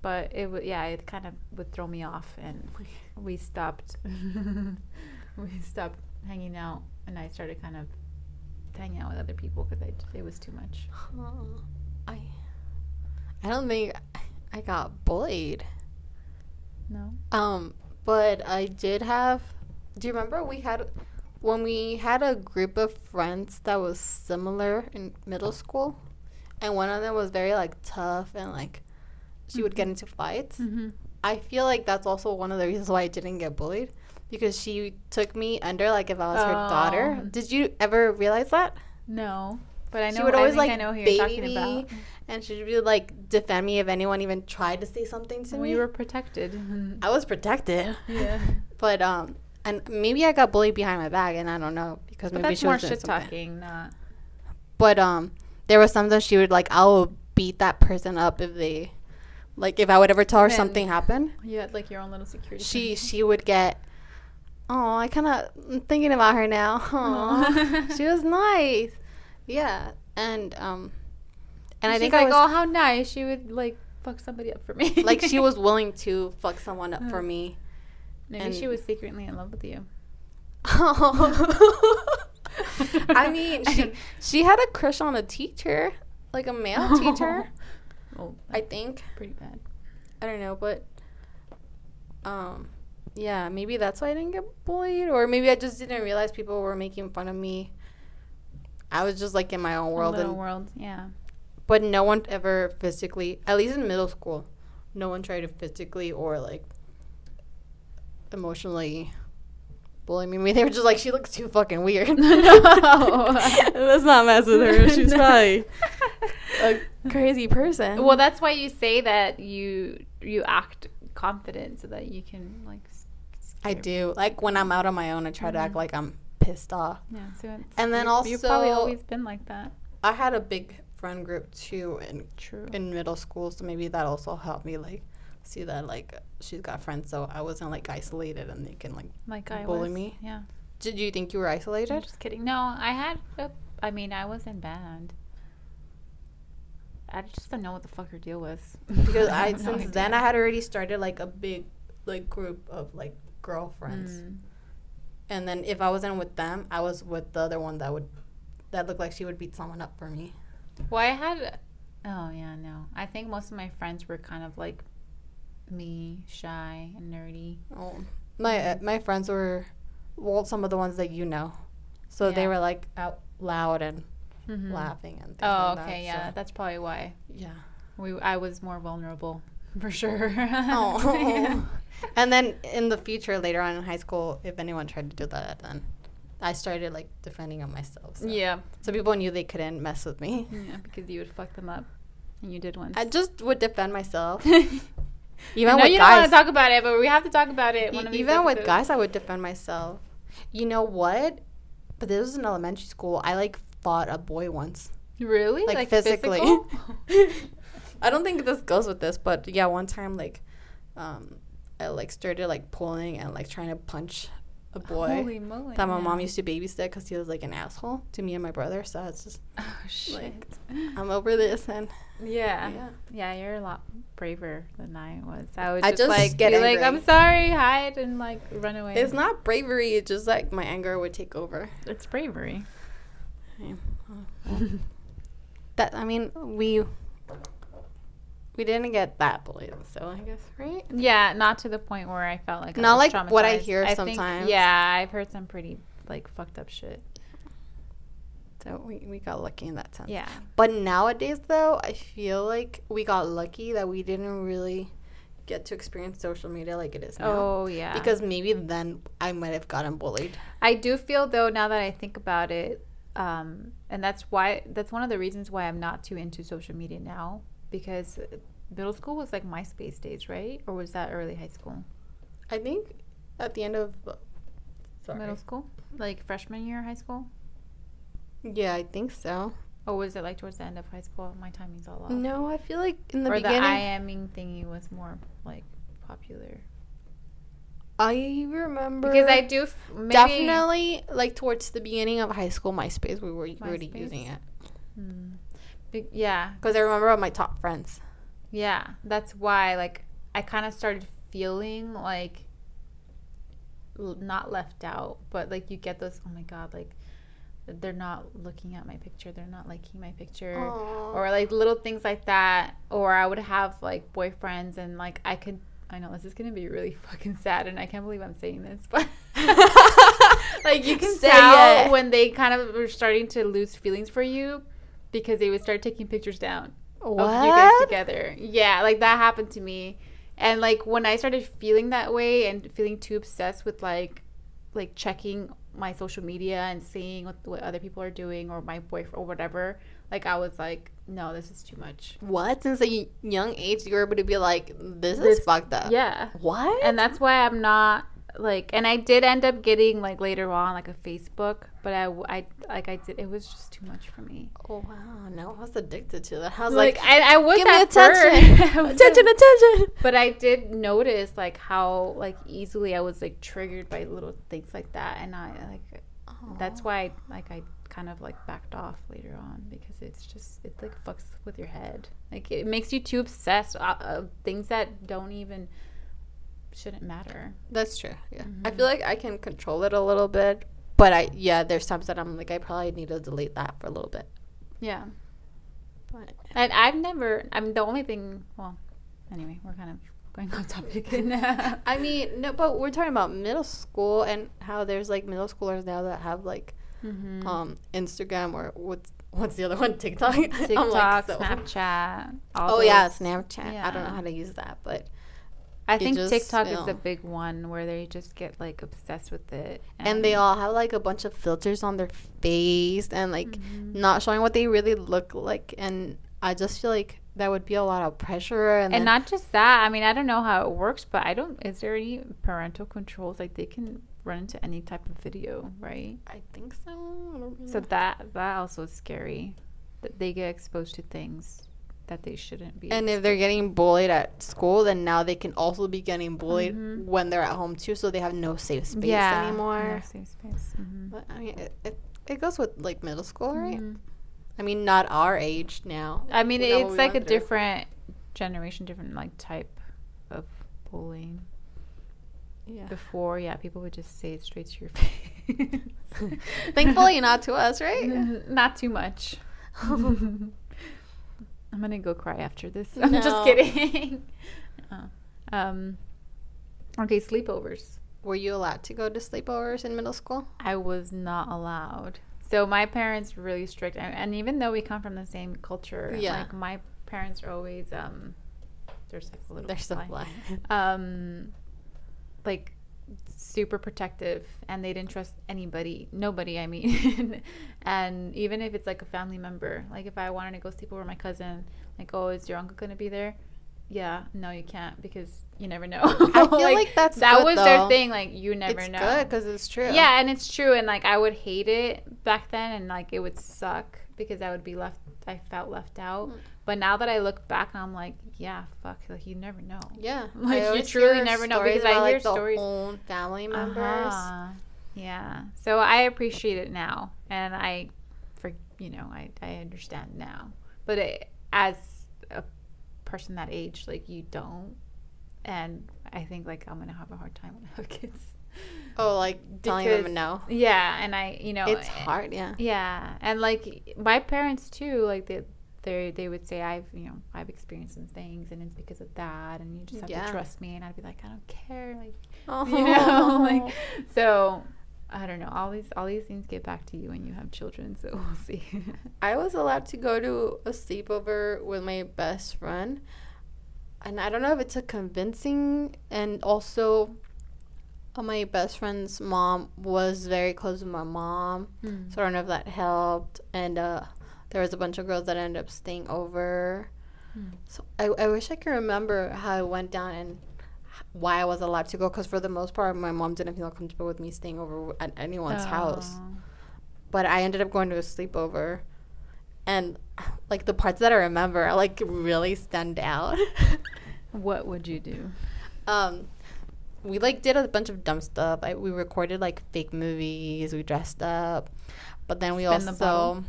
but it would yeah, it kind of would throw me off, and we stopped. we stopped hanging out, and I started kind of hanging out with other people because it was too much.
I I don't think I got bullied.
No.
Um, but I did have. Do you remember we had when we had a group of friends that was similar in middle school, and one of them was very like tough and like she would get into fights.
Mm-hmm.
I feel like that's also one of the reasons why I didn't get bullied because she took me under like if I was her daughter.
Oh.
Did you ever realize that?
No, but I know.
she would always
I
like
I know who
baby
you're talking about.
and she'd be like defend me if anyone even tried to say something to
We
me.
We were protected.
I was protected,
yeah,
but um, and maybe I got bullied behind my back, and I don't know because
but
maybe she was doing
shit talking, not.
But um, there was something she would like. I will beat that person up if they, like, if I would ever tell her
Then-
something happened.
You had like your own little security.
She she would get. Oh, I kind of I'm thinking about her now. Aw. she was nice. Yeah, and um, and I think
like,
I was
oh, how nice. She would like fuck somebody up for me.
like she was willing to fuck someone up for me.
Maybe
and-
she was secretly in love with you. Oh.
I mean, she she had a crush on a teacher, like a male teacher.
Oh,
I think
pretty bad.
I don't know, but um, yeah, maybe that's why I didn't get bullied, or maybe I just didn't realize people were making fun of me. I was just like in my own world,
Little
and
world, yeah.
but no one ever physically, at least in middle school, no one tried to physically or like emotionally bully me. They were just like, she looks too fucking weird. no, Let's not mess with her. She's
No.
probably a crazy person.
Well, that's why you say that you you act confident so that you can like.
I do. Like when I'm out on my own, I try to act
Mhm.
like I'm pissed off.
Yeah. So
And then
you- you've probably always been like that.
I had a big friend group too in
True.
in middle school, so maybe that also helped me like see that like she's got friends, so I wasn't like isolated and they can like.
like I
bully
was.
me?
Yeah.
Did you think you were
I'm
isolated?
just kidding. No, I had. A, I mean, I was in band. I just don't know what the fuck her deal was.
Because I
no
since then I had already started like a big like group of like girlfriends,
Mm.
and then if I wasn't with them, I was with the other one that would that looked like she would beat someone up for me.
Well, I had. Oh yeah, no. I think most of my friends were kind of like me, shy and nerdy.
Oh, my uh, my friends were, well, some of the ones that you know, so they were like out loud and
Mhm.
laughing and. Things
Oh,
like
okay,
that,
yeah,
so-
that's probably why
yeah.
we. I was more vulnerable, for sure.
Oh. and then in the future, later on in high school, if anyone tried to do that, then I started like defending on myself. So.
yeah,
So people knew they couldn't mess with me.
yeah, because you would fuck them up, and you did once.
I just would defend myself.
Even
with
you don't want to talk about it, but we have to talk about it.
E-
One of these
even with guys, I would defend myself. You know what? But this was in elementary school. I like fought a boy once.
really,
like,
like,
physically.
physical?
I don't think this goes with this, but yeah, one time like, um, I like started like pulling and like trying to punch a boy
Holy moly!
that my mom used to babysit because he was like an asshole to me and my brother. So it's just
Oh shit!
I'm over this and
yeah.
yeah.
yeah, You're a lot braver than I was. I would
I
just,
just
like
get
be like, "I'm sorry," hide and like run away.
It's not bravery. It's just like my anger would take over.
It's bravery.
Yeah. That I mean we we didn't get that bullied, so I guess right.
Yeah, not to the point where I felt like I
Not like what I hear
think-
sometimes.
yeah, I've heard some pretty like fucked up shit.
So we, we got lucky in that sense.
Yeah.
But nowadays, though, I feel like we got lucky that we didn't really get to experience social media like it is now.
Oh yeah.
Because maybe then I might have gotten bullied.
I do feel though now that I think about it, um, and that's why that's one of the reasons why I'm not too into social media now because middle school was like MySpace days, right? Or was that early high school?
I think at the end of sorry.
Middle school, like freshman year of high school,
Yeah, I think so.
or was it like towards the end of high school? My timing's all off.
No, I feel like in the
or
beginning
the IMing thingy was more like popular
I remember
because I do f- maybe,
definitely like towards the beginning of high school MySpace we were already using it
Hmm. Be- yeah,
because I remember my top friends.
Yeah, that's why like I kind of started feeling like not left out, but like you get those oh my god, like they're not looking at my picture, they're not liking my picture or like little things like that or I would have like boyfriends and like I could I know this is going to be really fucking sad and I can't believe I'm saying this, but like you can tell when they kind of were starting to lose feelings for you because they would start taking pictures down
what?
of you guys together. Yeah, like that happened to me. And like when I started feeling that way and feeling too obsessed with like like checking my social media and seeing what, what other people are doing or my boyfriend or whatever, like I was like, no, this is too much.
What? Since a young age, you were able to be like, "This,
This-
is fucked up."
Yeah.
What?
And that's why I'm not like and I did end up getting like later on like a Facebook, but I I like I did it was just too much for me.
oh wow! No, I was addicted to that. I was
Like,
like,
I, I was
give me attention.
was
attention, attention.
but I did notice like how like easily I was like triggered by little things like that, and I like that's why like I kind of like backed off later on because it's just it like fucks with your head. Like it makes you too obsessed uh, of things that don't even shouldn't matter.
That's true. Yeah,
Mm-hmm.
I feel like I can control it a little bit, but I yeah, there's times that I'm like, I probably need to delete that for a little bit.
Yeah,
But
and I've never. I mean, the only thing. Well, anyway, we're kind of going off topic.
I mean, no, but we're talking about middle school and how there's like middle schoolers now that have like
Mhm.
um Instagram or what's what's the other one TikTok.
TikTok,
like, so-
Snapchat.
Oh yeah,
those.
Snapchat. I don't know how to use that, but
I think
just,
TikTok
you
is the big one where they just get like obsessed with it,
and they all have like a bunch of filters on their face and like
Mhm.
not showing what they really look like and I just feel like that would be a lot of pressure and,
and not just that. I mean, I don't know how it works, but I don't. Is there any parental controls? Like they can run into any type of video, right?
I think so. I
So that that also is scary. That they get exposed to things that they shouldn't be.
and if they're getting bullied at school, then now they can also be getting bullied
Mhm.
when they're at home too. So they have no safe space
yeah,
anymore.
no safe space. Mhm.
But I mean, it, it, it goes with like middle school, right?
Mhm.
I mean, not our age now.
I mean, it's like a
through.
different generation, different like type of bullying.
Yeah.
Before, yeah, people would just say it straight to your face.
Thankfully, not to us, right?
N- Not too much. I'm gonna go cry after this. I'm just kidding. Um, okay, sleepovers.
Were you allowed to go to sleepovers in middle school?
I was not allowed. So my parents were really strict, and, and even though we come from the same culture,
Yeah.
like my parents are always um, there's like a little
They're so
fly.
fly.
um like super protective and they didn't trust anybody nobody i mean. And even if it's like a family member like if i wanted to go sleep over my cousin like oh is your uncle gonna be there? Yeah no you can't because you never know.
I feel like that's
that
good,
was their thing like you never
it's
know.
good because it's true.
yeah and it's true and like i would hate it back then and like it would suck because i would be left i felt left out.
Mm.
But now that i look back i'm like yeah fuck like you never know
Yeah,
Like, you truly never know, because I hear
like,
stories-
own family members.
Uh-huh. Yeah. So I appreciate it now, and I, for you know, I I understand now. But it, as a person that age, like you don't, and I think like I'm gonna have a hard time when I have kids.
Oh, like telling
Because-
them no.
Yeah, and I, you know,
It's hard, yeah.
Yeah, and like my parents too, like they. They, they would say I've you know I've experienced some things and it's because of that and you just have
Yeah.
to trust me and I'd be like I don't care like
Oh.
you know like so i don't know all these all these things get back to you when you have children so we'll see
I was allowed to go to a sleepover with my best friend, and I don't know if it's a convincing and also uh, my best friend's mom was very close with my mom.
Mm.
So I don't know if that helped. And uh, there was a bunch of girls that ended up staying over.
Hmm.
So I, I wish I could remember how it went down and why I was allowed to go. Because for the most part, my mom didn't feel comfortable with me staying over at anyone's house. But I ended up going to a sleepover. And like the parts that I remember like really stand out.
What would you do?
um we like did a bunch of dumb stuff. I, we recorded like fake movies. We dressed up, but then we
the
also
bottle?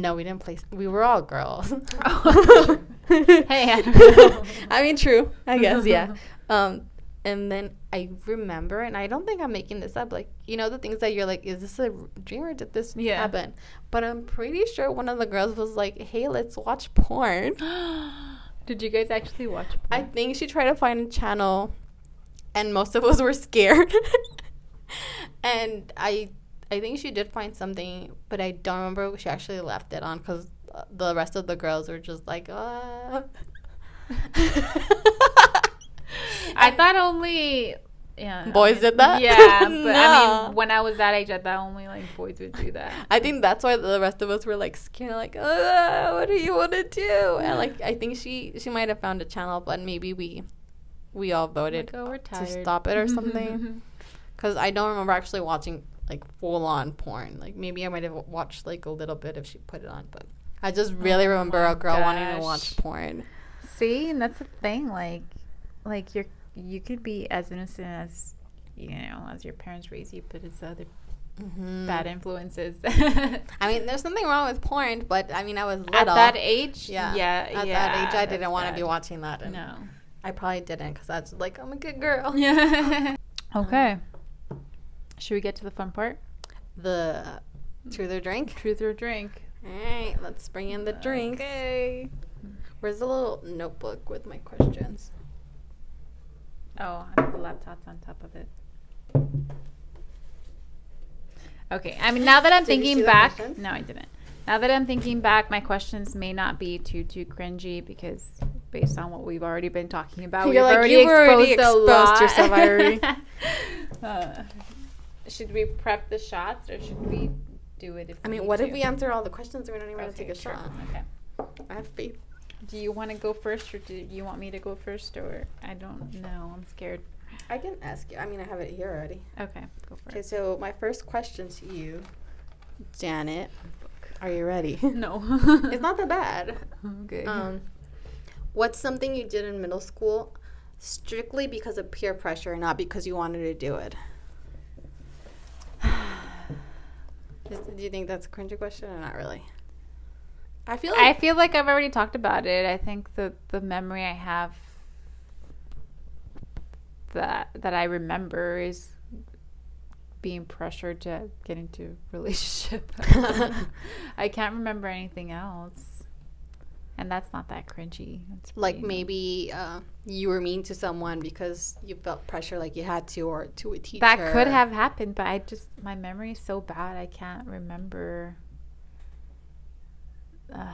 No, we didn't play. We were all girls.
Hey, I.
I mean, true. I guess yeah. Um, and then I remember, and I don't think I'm making this up. Like you know, the things that you're like, is this a dream or did this
Yeah.
happen? But I'm pretty sure one of the girls was like, "Hey, let's watch porn."
Did you guys actually watch? Porn?
I think she tried to find a channel, and most of us were scared. and I, I think she did find something, but I don't remember if she actually left it on because the rest of the girls were just like, ah.
I thought only yeah
Boys did that?
Yeah, but I mean, when I was that age, I thought only like boys would do that.
I think that's why the rest of us were like scared, like, ah, what do you want to do? And like, I think she she might have found a channel, but maybe we we all voted
Like, oh,
to stop it or something. Because I don't remember actually watching like full on porn. Like maybe I might have watched like a little bit if she put it on, but I just really
Oh
remember a girl wanting to watch porn.
See, and that's the thing. Like, like you're you could be as innocent as you know as your parents raise you, but it's other
Mm-hmm.
bad influences.
I mean, there's nothing wrong with porn, but I mean, I was little.
At that age,
yeah,
yeah,
At
yeah,
that age, I didn't want to be watching that, and
No.
I probably didn't because I was like, I'm a good girl.
Yeah. okay. Should we get to the fun part?
The truth or drink.
Truth or drink?
All right, let's bring in the drinks.
Okay.
Where's the little notebook with my questions?
Oh, I have the laptop's on top of it. Okay. I mean, now that I'm
Did
thinking back, no, I didn't. Now that I'm thinking back, my questions may not be too too cringy because based on what we've already been talking about,
You're
we've
like,
already
already
exposed, a
exposed
lot.
yourself, Irie.
uh, should we prep the shots or should we do it? If
I mean, what if we answer all the questions and we don't even have to take a
sure.
shot?
Okay.
I have faith.
Do you want to go first, or do you want me to go first, or I don't know. I'm scared.
I can ask you. I mean, I have it here already.
Okay, go for it.
Okay, so my first question to you, Janet, are you ready?
No,
it's not that bad.
okay.
Um, what's something you did in middle school strictly because of peer pressure, not because you wanted to do it? Is- do you think that's a cringy question or not really? I feel
I
like
feel like I've already talked about it. I think the the memory I have that that I remember is being pressured to get into a relationship. I can't remember anything else. And that's not that cringy.
Like maybe uh, you were mean to someone because you felt pressure like you had to or to a teacher.
that could have happened, but I just my memory is so bad I can't remember. Uh,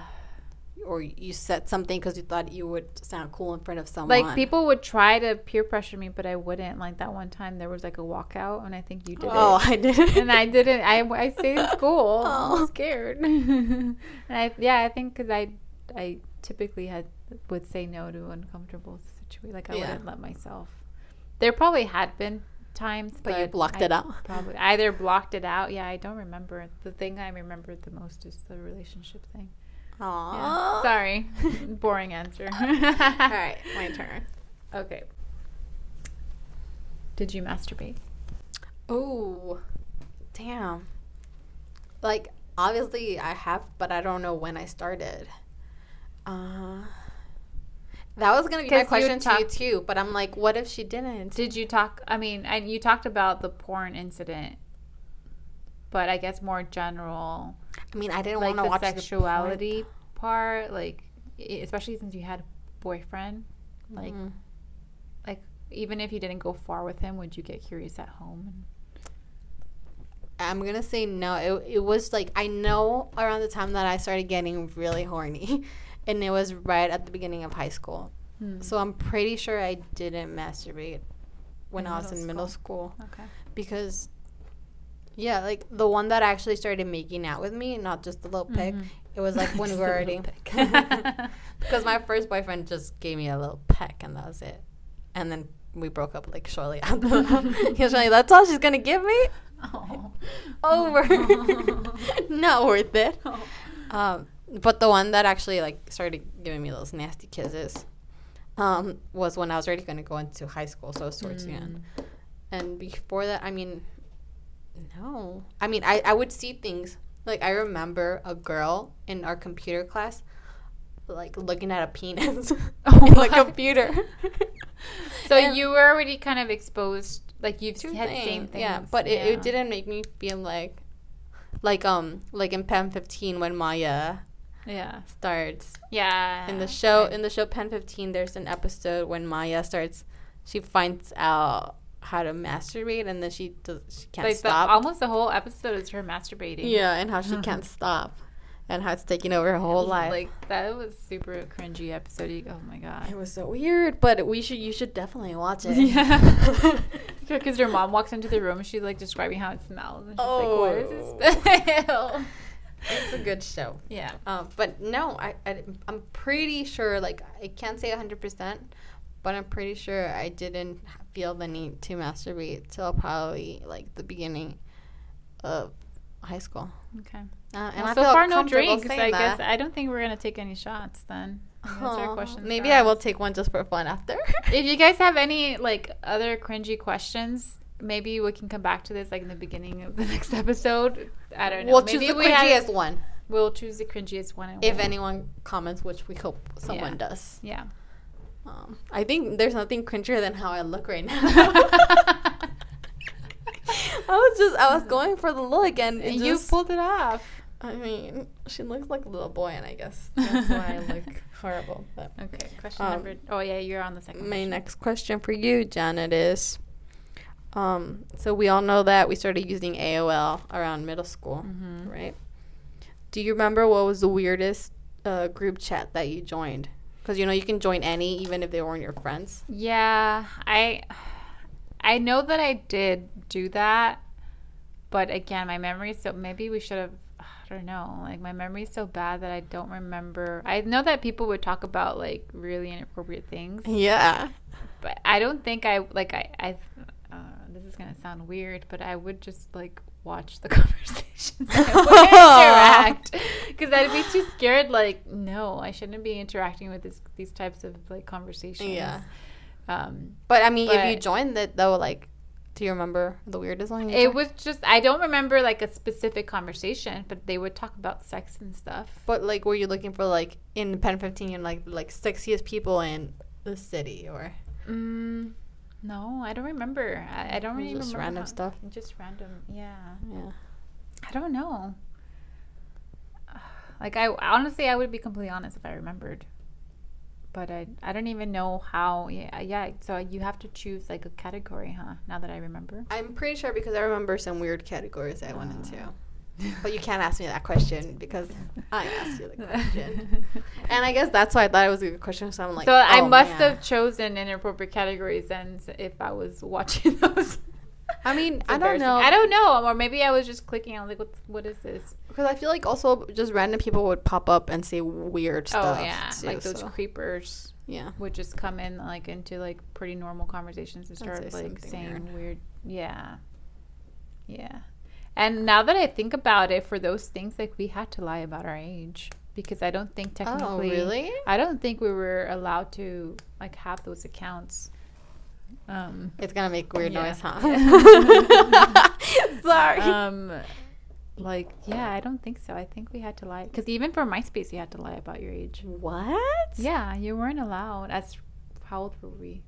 or you said something because you thought you would sound cool in front of someone.
like people would try to peer pressure me, but I wouldn't. Like that one time there was like a walkout, and I think you did it.
Oh,
it.
I did.
and I didn't. I, I stayed in school. I
Oh.
was scared. and I yeah, I think because I I typically had would say no to uncomfortable situations. Like I
Yeah.
wouldn't let myself. There probably had been times,
But
but,
you blocked
I
it out?
Probably either blocked it out. Yeah, I don't remember. The thing I remember the most is the relationship thing. Yeah.
Aww.
Sorry, boring answer.
All right, my turn.
Okay. Did you masturbate?
Oh, damn. Like obviously I have, but I don't know when I started. Uh, that was gonna be my question to you too. But I'm like, what if she didn't?
Did you talk? I mean, and you talked about the porn incident, but I guess more general,
I mean, I didn't
like
want to watch the
sexuality part, like especially since you had a boyfriend.
The
Like,
Mhm.
like even if you didn't go far with him, would you get curious at home?
I'm gonna say no. It it was like I know around the time that I started getting really horny, and it was right at the beginning of high school.
Hmm.
So I'm pretty sure I didn't masturbate when
In
I was in middle school
Okay.
because yeah, like the one that actually started making out with me, not just the little pig.
Mhm.
It was like when we were already because my first boyfriend just gave me a little peck and that was it. And then we broke up like shortly after. he was like, "That's all she's gonna give me."
Oh.
Over. Not worth it.
Oh.
Um, but the one that actually like started giving me those nasty kisses um, was when I was already going to go into high school, so it was towards the end.
Mm.
And before that, I mean, no. I mean, I, I would see things. Like, I remember a girl in our computer class, like, looking at a penis
Oh
in the computer.
So
And-
you were already kind of exposed, like you've had
things,
same things.
Yeah, but It, it didn't make me feel like, like, um, like in Pen 15 when Maya
Yeah.
starts
Yeah.
in the show in the show pen 15 there's an episode when maya starts she finds out how to masturbate and then she does she can't
like the,
stop
almost the whole episode is her masturbating.
yeah and how she can't stop and how it's taking over her whole life
Like that was super cringy episode. Oh my god.
it was so weird but we should you should definitely watch it
Yeah. Because your mom walks into the room and she's like describing how it smells. And she's like, what is
Oh.
this smell?
It's a good show
yeah.
um, but no I, I i'm pretty sure like i can't say 100% but i'm pretty sure i didn't feel the need to masturbate till probably like the beginning of high school
Okay.
Uh, and
Well,
I
so far, no drinks. I guess. I don't think we're gonna take any shots then. That's our
Aw,
questions
maybe I will take one just for fun after.
If you guys have any like other cringy questions, maybe we can come back to this like in the beginning of the next episode. I don't know.
we'll
maybe
choose the
we
cringiest one
We'll choose the cringiest one.
If
we'll-
anyone comments, which we hope someone
Yeah.
does.
Yeah.
Um, I think there's nothing cringier than how I look right now. I was just I was going for the look and
you
just,
pulled it off.
I mean, she looks like a little boy, and I guess that's why I look horrible. But
Okay. Question
Um,
number. Oh yeah, you're on the second.
my
question.
next question for you, Janet, is um, so we all know that we started using AOL around middle school,
Mhm.
right? Do you remember what was the weirdest uh, group chat that you joined? Because you know you can join any, even if they weren't your friends.
Yeah, I I know that I did do that, but again, my memory so maybe we should have I don't know. Like my memory's so bad that I don't remember. I know that people would talk about like really inappropriate things,
Yeah.
but I don't think I like I I is gonna sound weird, but I would just like watch the conversations. I interact because I'd be too scared. Like, no, I shouldn't be interacting with this these types of like conversations.
Yeah.
Um,
But I mean, if you
But-
joined it though, like, do you remember the weirdest one? you
it
joined?
was just I don't remember like a specific conversation, but they would talk about sex and stuff.
But like, were you looking for like in Pen Fifteen, like like sexiest people in the city, or
Mm, no, I don't remember. I, I don't
It
really
just
remember
random
how-
stuff?
Just random, yeah.
yeah?
I don't know. Like I honestly, I would be completely honest if I remembered, but I I don't even know how. Yeah, yeah. So you have to choose like a category, huh? Now that I remember.
I'm pretty sure because I remember some weird categories I went
Oh.
into. Ah. But you can't ask me that question because I asked you the question. And I guess that's why I thought it was a good question. So I'm like,
so I
oh,
must
man.
have chosen inappropriate categories then if I was watching those.
I mean, I don't know.
I don't know, or maybe I was just clicking. I was like, "What? What is this?"
because I feel like also just random people would pop up and say weird oh, stuff.
oh yeah,
too,
like those
so,
creepers
yeah.
would just come in like into like pretty normal conversations and
say
start like saying
weird.
weird. Yeah, yeah. And now that I think about it, for those things, like we had to lie about our age because I don't think technically.
Oh really?
I don't think we were allowed to like have those accounts. Um,
It's gonna make weird
Yeah.
noise, huh? Sorry.
um, like yeah, I don't think so. I think we had to lie because even for MySpace, you had to lie about your age.
what?
Yeah, you weren't allowed. As how old were we?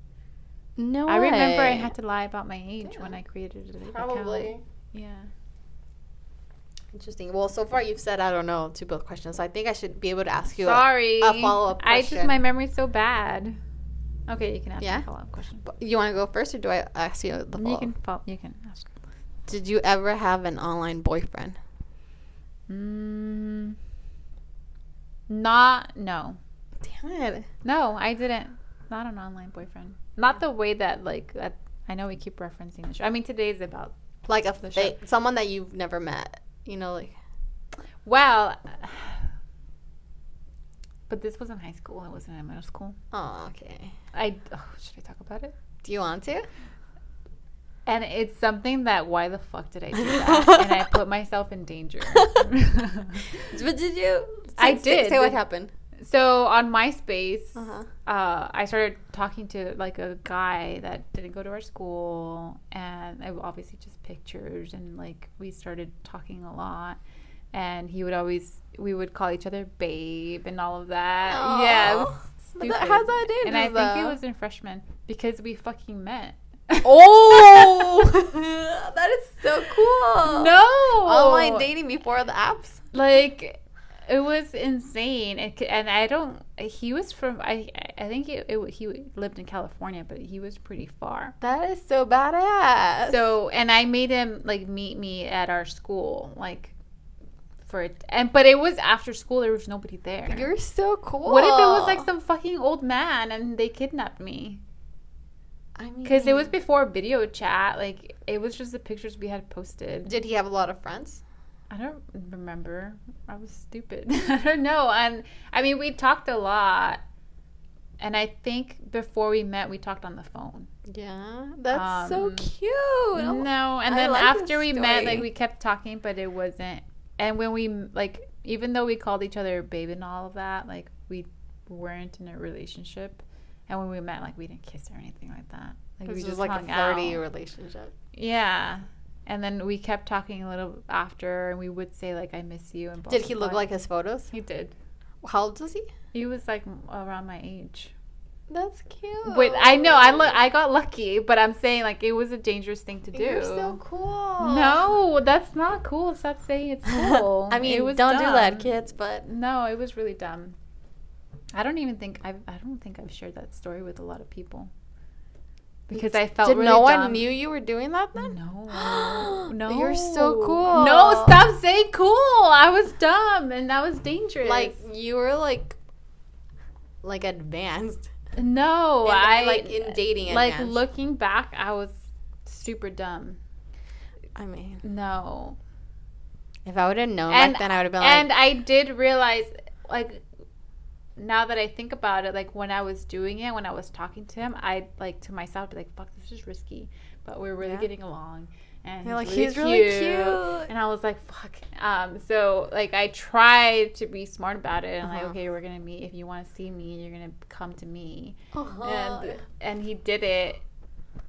No.
I remember I had to lie about my age when I created it.
probably.
Yeah.
Interesting. Well, so far you've said I don't know to both questions. So I think I should be able to ask you. a-
Sorry.
a follow-up question.
I just my memory's so bad. Okay, you can ask
Yeah?
a follow up question.
you want to go first, or do I ask you the follow?
You
follow?
can follow, you can ask.
Did you ever have an online boyfriend?
Mm, not no.
Damn it.
No, I didn't. not an online boyfriend. Not the way that like that. I know we keep referencing the show. I mean, today's about
Like a
The show.
someone that you've never met. You know, like
well. But this was in high school. It wasn't in middle school.
oh, okay.
I oh, should I talk about it?
Do you want to?
And it's something that why the fuck did I do that? and I put myself in danger.
But did you?
I
say-
did.
Say what happened.
So on MySpace,
Uh-huh.
uh, I started talking to like a guy that didn't go to our school, and I obviously just pictures, and like we started talking a lot. And he would always, we would call each other babe and all of that. Yeah,
But
stupid.
that- how's that
And I
dangerous,
think it was in freshman because we fucking met.
Oh, that is so cool.
no,
Online dating before the apps.
like it was insane it, and i don't he was from i i think it, it, he lived in california but he was pretty far
That is so badass.
so and i made him like meet me at our school like for it and but it was after school there was nobody there
you're so cool.
what if it was like some fucking old man and they kidnapped me
I mean,
because it was before video chat like it was just the pictures we had posted
Did he have a lot of friends?
I don't remember. I was stupid. I don't know. And I mean, we talked a lot. And I think before we met, we talked on the phone.
Yeah, that's so
Um,
cute.
No, and then
like
after we met, like we kept talking, but it wasn't. And when we like, even though we called each other babe and all of that, like we weren't in a relationship. And when we met, like we didn't kiss or anything like that. Like
This
we
was
just
like a flirty
out.
relationship.
Yeah. And then we kept talking a little after, and we would say like, "I miss you." And blah,
Did
blah,
he look
blah.
like his photos?
He did.
How old was he?
He was like around my age.
That's cute.
Wait, I know I look I got lucky, but I'm saying like it was a dangerous thing to do.
You're so cool.
No, that's not cool. Stop saying it's cool.
I mean,
It was
don't do that,
dumb.
kids. But
No, it was really dumb. I don't even think I've I don't think I've shared that story with a lot of people because I felt
did
really
no one
dumb.
knew you were doing that then?
No, no,
You're so cool.
No, stop saying cool. I was dumb and that was dangerous.
Like you were like, like advanced.
no,
In-
I
like in dating.
like
advanced.
looking back, I was super dumb.
I mean,
No,
if I would have known
And-
back then, I would have been like
and
like,
I did realize, like, now that I think about it, like when I was doing it, when I was talking to him, I like to myself be like, "Fuck, this is risky," but we're really
Yeah.
getting along, and
You're like,
really
"He's really cute."
And I was like, "Fuck." Um, so like I tried to be smart about it, and like,
Uh-huh.
okay, we're gonna meet. If you want to see me, you're gonna come to me,
"Uh-huh."
and and he did it,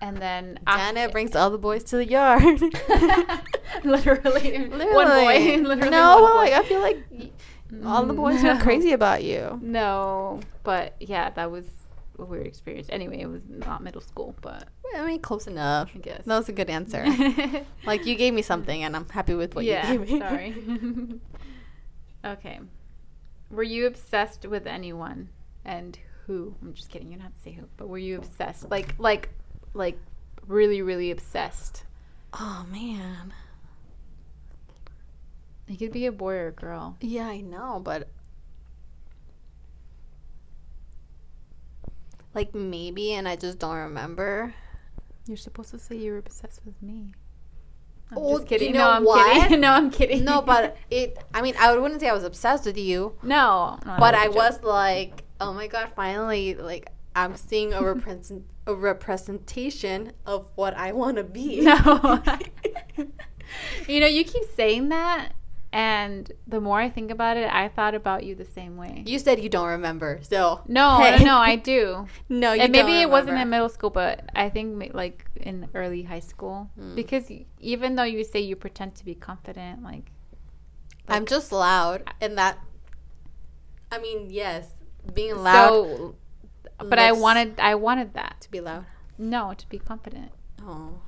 and then
Janet brings all the boys to the yard.
literally, one boy,
Literally.
literally
no,
one boy.
like I feel like all the boys
No.
are crazy about you.
No, but yeah, that was a weird experience. Anyway, it was not middle school, but
I mean, close enough.
I guess
That was a good answer. like you gave me something, and I'm happy with what
yeah,
you gave me.
sorry. okay, were you obsessed with anyone, and who? I'm just kidding. You don't have to say who, but were you obsessed? Like, like, like, really, really obsessed?
oh man.
You could be a boy or a girl.
Yeah, I know, but like maybe, and I just don't remember.
You're supposed to say you were obsessed with me. I'm
Oh,
just kidding.
you
no, I'm
what?
kidding. no, I'm kidding.
No, but it. I mean, I wouldn't say I was obsessed with you,
no, no
but I was like, oh my god, finally, like I'm seeing a represent a representation of what I want to be.
No. you know, you keep saying that, and the more I think about it, I thought about you the same way.
you said you don't remember, so
no,
Hey.
no, no, I do.
no, you
and maybe it wasn't in middle school, but I think like in early high school,
Mm.
because even though you say you pretend to be confident, like
I'm just loud, and that. I mean, yes, being loud
so, but I wanted, I wanted that.
to be loud.
No, to be confident.
Oh,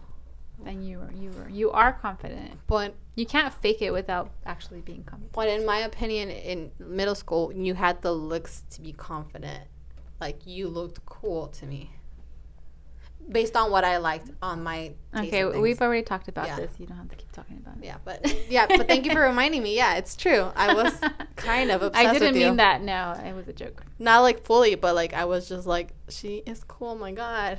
And you were, you were, you are confident.
but
You can't fake it without actually being confident.
But in my opinion, in middle school, you had the looks to be confident. Like you looked cool to me, based on what I liked on my.
Okay, we've already talked about
Yeah.
this. You don't have to keep talking about it.
Yeah, but yeah, but thank you for reminding me. Yeah, it's true. I was kind of obsessed
I didn't mean that. No, it was a joke.
Not like fully, but like I was just like, she is cool. Oh my god,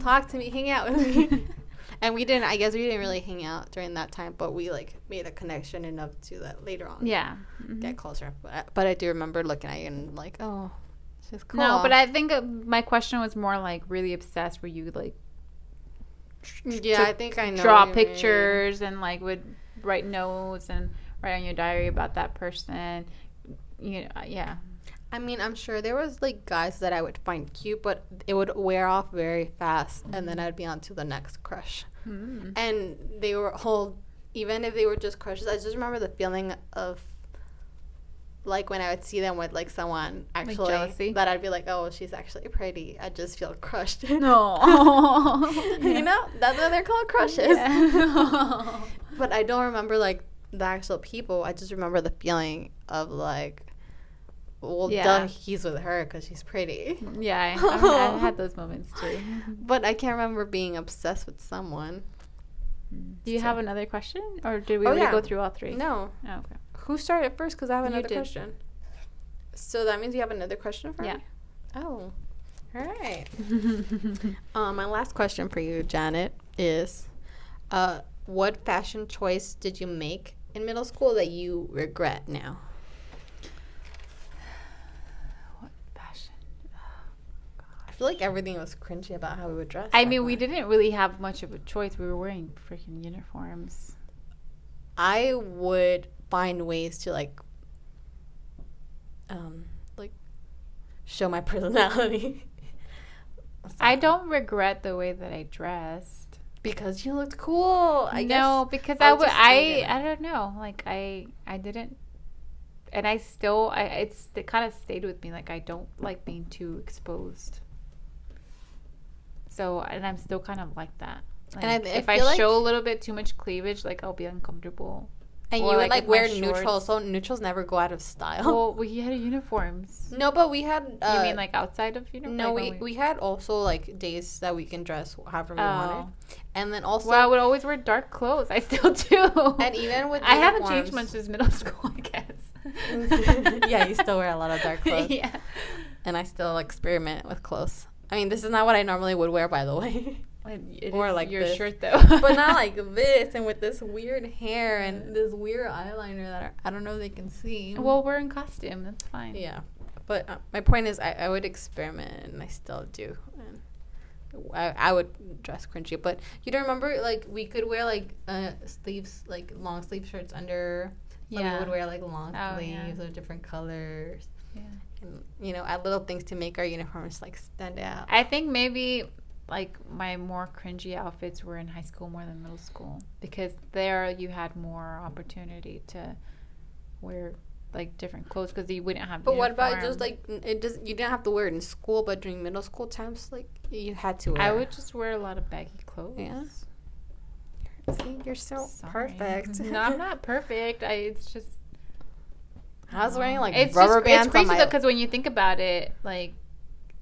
talk to me, hang out with me. and we didn't. I guess we didn't really hang out during that time, but we like made a connection enough to that later on.
Yeah. Mhm.
get closer. But I, but I do remember looking at you and like, oh, she's cool.
No, but I think uh, my question was more like really obsessed. Were you like
yeah, I think I know.
draw
you mean.
pictures and like would write notes and write on your diary about that person? You know, uh, yeah.
I mean, I'm sure there was like guys that I would find cute, but it would wear off very fast, and then I'd be on to the next crush.
Mm.
And they were all even if they were just crushes. I just remember the feeling of. Like when I would see them with like someone actually
jealousy?
that I'd be like, oh, she's actually pretty. I just feel crushed.
No.
you know, that's what they're called crushes.
Yeah.
But I don't remember like the actual people. I just remember the feeling of like, well,
Yeah.
duh, he's with her because she's pretty.
yeah, I, I, I had those moments too.
But I can't remember being obsessed with someone.
Do you
So-
have another question, or did we
Oh, yeah.
go through all three?
No,
Oh, okay.
who started first? Because I have another question. So that means you have another question for me?
Yeah.
me. Oh, all right. Um, my last question for you, Janet, is, uh, what fashion choice did you make in middle school that you regret now?
what fashion?
I feel like everything was cringy about how we were dressed.
I mean, we didn't really have much of a choice. We were wearing freaking uniforms.
I would find ways to like, um, like, show my personality.
I don't regret the way that I dressed.
because you looked cool. I
no, because
I
I would. I. I don't know. Like I I didn't, and I still I it's it kind of stayed with me. Like I don't like being too exposed. So and I'm still kind of like that. Like,
And I- I
if I
like-
show a little bit too much cleavage, like I'll be uncomfortable.
And
Or,
you would
like,
like wear neutral, so neutrals never go out of style.
Well, we had uniforms.
no, but we had. Uh,
you mean like outside of uniform?
No,
Like
we, we had also like days that we can dress however we
Oh.
wanted, and then also
well, I would always wear dark clothes. I still do.
and even with
I haven't changed much since middle school, I guess.
yeah, you still wear a lot of dark clothes,
yeah.
and I still experiment with clothes. I mean, this is not what I normally would wear, by the way,
It
Or like
your
this.
shirt though.
but not like this, and with this weird hair and this weird eyeliner that are, I don't know if they can see.
well, we're in costume. That's fine.
yeah, but uh, my point is, I, I would experiment, and I still do. And I, I would dress cringy, but you don't remember like we could wear like uh, sleeves, like long sleeve shirts under. Some
Yeah.
people would wear like long
Oh,
sleeves
yeah.
of different colors,
Yeah.
And you know, add little things to make our uniforms like stand out.
I think maybe like my more cringy outfits were in high school more than middle school because there you had more opportunity to wear like different clothes because you wouldn't have.
But what about just like it does you didn't have to wear it in school, but during middle school times, like you had to wear.
I would just wear a lot of baggy clothes.
Yeah? See, you're so
Sorry.
perfect.
no, I'm not perfect. I it's just
I was wearing like
it's
rubber
just,
bands
It's crazy
on
though because when you think about it, like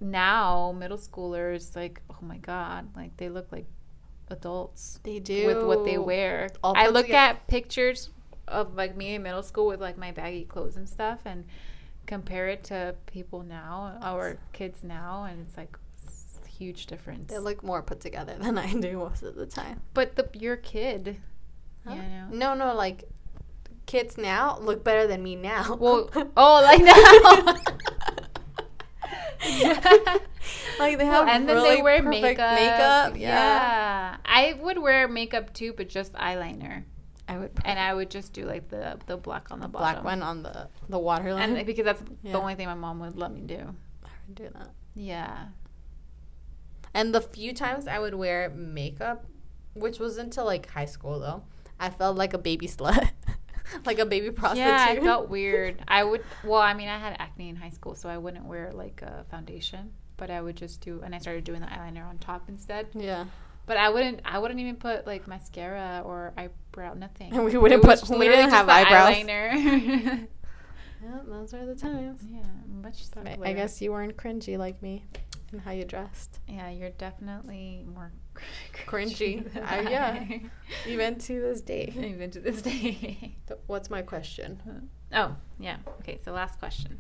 now middle schoolers, like oh my god, like they look like adults
they do
with what they wear.
All
I look
together.
at pictures of like me in middle school with like my baggy clothes and stuff, and compare it to people now our kids now, and it's like s- huge difference.
They look more put together than I do most of the time.
but the your kid,
Huh?
you know.
No, no, like kids now look better than me now.
Well, oh, like now.
like they
Well,
have
and then
really
they wear makeup.
makeup. Yeah.
Yeah. I would wear makeup too, but just eyeliner,
I would.
and I would just do like the the black on the
black
bottom,
one on the the waterline.
and because that's
Yeah.
the only thing my mom would let me do.
I would do that.
Yeah.
And the few times I would wear makeup, which was until like high school though, I felt like a baby slut, like a baby prostitute.
Yeah, I felt weird. I would. Well, I mean, I had acne in high school, so I wouldn't wear like a foundation, but I would just do, and I started doing the eyeliner on top instead.
yeah.
But I wouldn't. I wouldn't even put like mascara or eyebrow. Nothing.
And we wouldn't put- we didn't
just
have eyebrows.
Eyeliner.
Yeah, those are the times.
yeah, much
I. I guess you weren't cringy like me in how you dressed.
Yeah, you're definitely more
Cringy. I- yeah. Even to this day.
Even to this day.
What's my question?
Oh, yeah. Okay, so last question.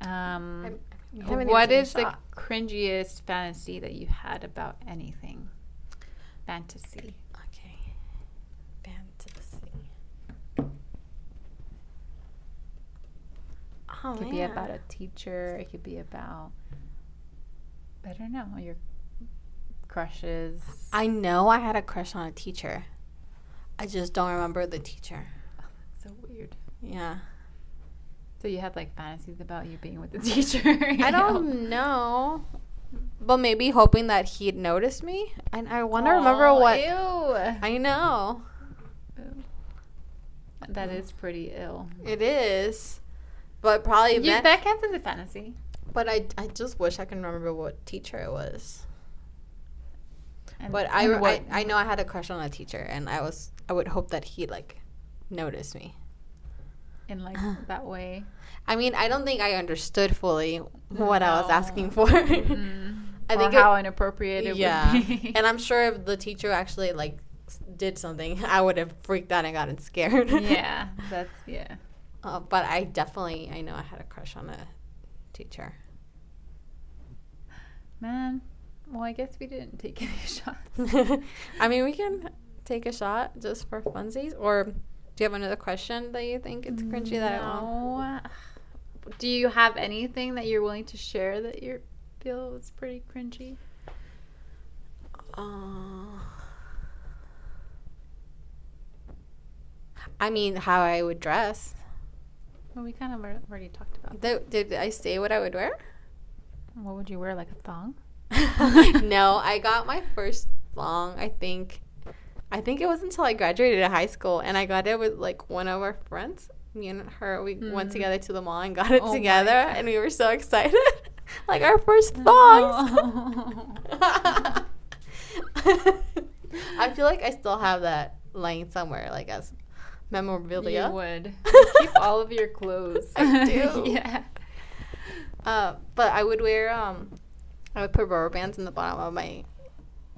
Um,
I'm- we haven't even
what is the cringiest fantasy that you had about anything? Fantasy.
Okay. Fantasy. Oh,
It could be about a teacher. It could be about I don't know your crushes.
I know I had a crush on a teacher. I just don't remember the teacher.
so weird.
Yeah.
So you had like fantasies about you being with the teacher.
I don't know. But maybe hoping that he'd notice me. And I want to remember what.
Ew.
I know.
That is pretty ill.
It is. But probably
Yeah,
meant.
that counts as a fantasy.
but I, I just wish I can remember what teacher it was.
And-
But I, I, I know I had a crush on a teacher, and I was I would hope that he'd like noticed me.
in like that way.
I mean, I don't think I understood fully what I was asking for.
Mm.
I
or
think it-
how inappropriate it
yeah,
would be.
and I'm sure if the teacher actually like did something, I would have freaked out and gotten scared.
yeah, that's yeah.
uh, but I definitely I know I had a crush on a teacher.
Man, well, I guess we didn't take any shots.
I mean, we can take a shot just for funsies, or do you have another question that you think it's cringy that I won't?
Do you have anything that you're willing to share that you feel is pretty cringy?
Uh, I mean, how I would dress.
Well, we kind of already talked about.
Did, did I say what I would wear?
What would you wear, like a thong?
no, I got my first thong. I think, I think it was until I graduated high school, and I got it with like one of our friends. Me and her, we went
Mm.
together to the mall and got it
Oh
together, and we were so excited, like our first thongs.
Oh.
I feel like I still have that lying somewhere, like as memorabilia.
You would keep all of your clothes.
I do.
yeah.
Uh, but I would wear um, I would put rubber bands in the bottom of my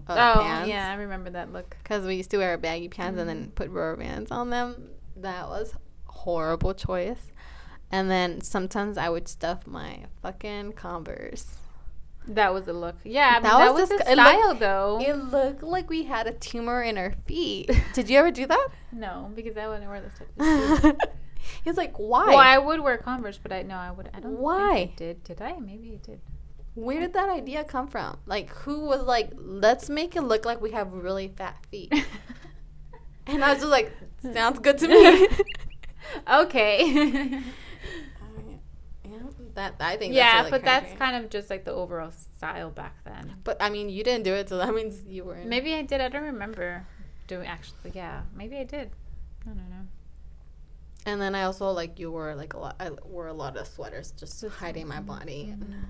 uh,
oh,
pants.
yeah, I remember that look.
Because we used to wear baggy pants and then put rubber bands on them. That was horrible choice. And then sometimes I would stuff my fucking Converse.
That was a look. Yeah,
That was
was,
disg- it looked-
style, though.
It looked like we had a tumor in our feet. Did you ever do that?
no, because I wouldn't wear this shoes.
He's like, why?
Well, I would wear Converse, but I no, I would. I don't.
Why?
Think I did did I? Maybe I did.
Where did that idea come from? Like, who was like, let's make it look like we have really fat feet? and I was just like, sounds good to me.
okay.
yeah, that I think.
yeah,
that's really
but that's kind of just like the overall style back then.
But I mean, you didn't do it, so that means you weren't.
Maybe I did. I don't remember doing actually. Yeah, maybe I did. I don't know.
And then I also like you wore like a lot. I wore a lot of sweaters just hiding my body.
Mm.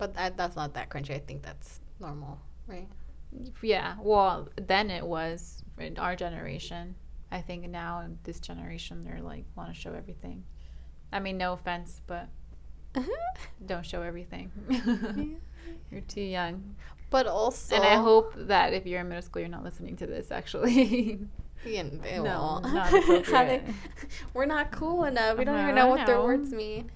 But that, that's not that cringy. I think that's normal, right?
Yeah. Well, then it was in our generation. I think now in this generation, they're like want to show everything. I mean, no offense, but don't show everything. you're too young.
but also,
And I hope that if you're in middle school, you're not listening to this. Actually,
Yeah,
No,
won't. they- we're not cool enough. We don't
Uh-huh,
even know what their words mean.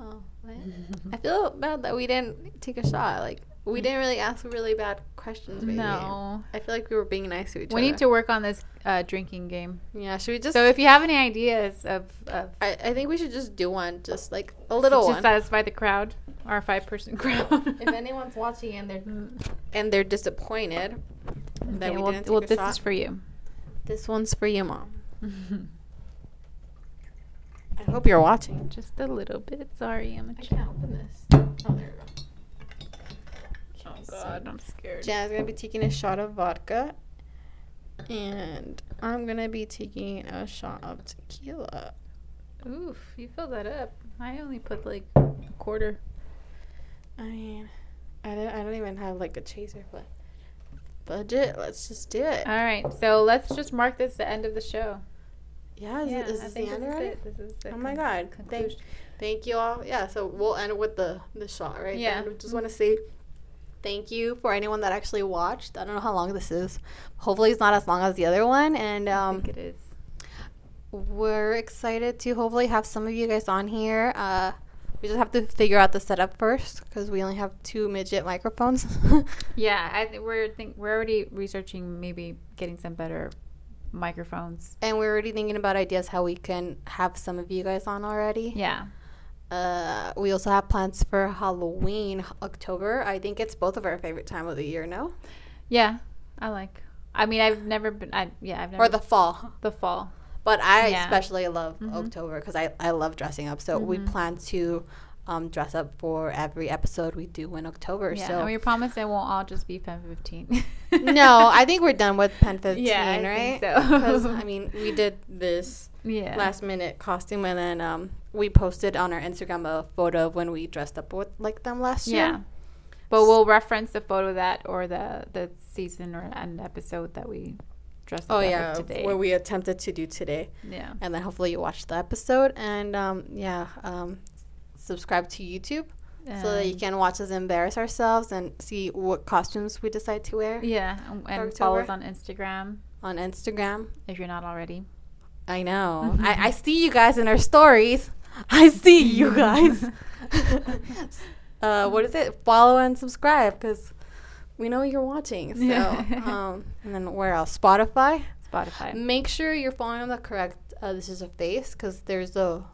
Oh, what? I feel bad that we didn't take a shot. Like we didn't really ask really bad questions. Maybe.
no.
I feel like we were being nice to each
We
other.
We need to work on this uh, drinking game.
Yeah. Should we just?
So if you have any ideas of, of
I, I think we should just do one, just like a little
to
one.
satisfy the crowd, our five person crowd.
if anyone's watching and they're and they're disappointed that
Okay,
we
well,
didn't take
well
a
this
shot,
is for you.
this one's for you, mom. I hope you're watching.
Just a little bit. Sorry, I'm a
I
ch-
can't open this. Oh, there we go.
Oh God, I'm scared.
Jen's gonna be taking a shot of vodka, and I'm gonna be taking a shot of tequila.
Oof, you filled that up. I only put like a quarter.
I mean, I don't, I don't even have like a chaser, but budget. Let's just do it.
All right, so let's just mark this the end of the show.
Yeah, is, it, is
I
this the end
it. This is the
Oh my god! Thank,
conclusion.
thank you all. Yeah, so we'll end with the the shot, right?
Yeah.
Just want to say thank you for anyone that actually watched. I don't know how long this is. Hopefully, it's not as long as the other one. And
I
um,
think it is.
we're excited to hopefully have some of you guys on here. Uh, we just have to figure out the setup first because we only have two midget microphones.
Yeah, I th- we're think we're already researching maybe getting some better microphones.
and we're already thinking about ideas how we can have some of you guys on already.
Yeah.
Uh, we also have plans for Halloween, October. I think it's both of our favorite time of the year, no?
Yeah, I like. I mean, I've never been. I, yeah, I've never.
Or the fall.
the fall.
But I
Yeah.
especially love
Mhm.
October because I, I love dressing up. So we
Mhm.
plan to um, dress up for every episode we do in October.
Yeah,
so
and we promise it won't all just be Pen 15.
no, I think we're done with Pen 15,
Yeah, I
right?
so.
Because, I mean, we did this
yeah.
last minute costume and then um, we posted on our Instagram a photo of when we dressed up with like them last year.
Yeah. But we'll reference the photo that or the the season or an episode that we dressed
Oh
up
yeah,
today.
what we attempted to do today,
yeah.
and then hopefully you watch the episode and um, yeah, um, subscribe to YouTube so that you can watch us embarrass ourselves and see what costumes we decide to wear
Yeah, and, follow us on Instagram
on Instagram.
if you're not already.
I know. I, I see you guys in our stories. I see you guys. uh, what is it? Follow and subscribe because we know you're watching. So, um, and then where else? Spotify.
Spotify.
Make sure you're following the correct. Uh, this is a face because there's a.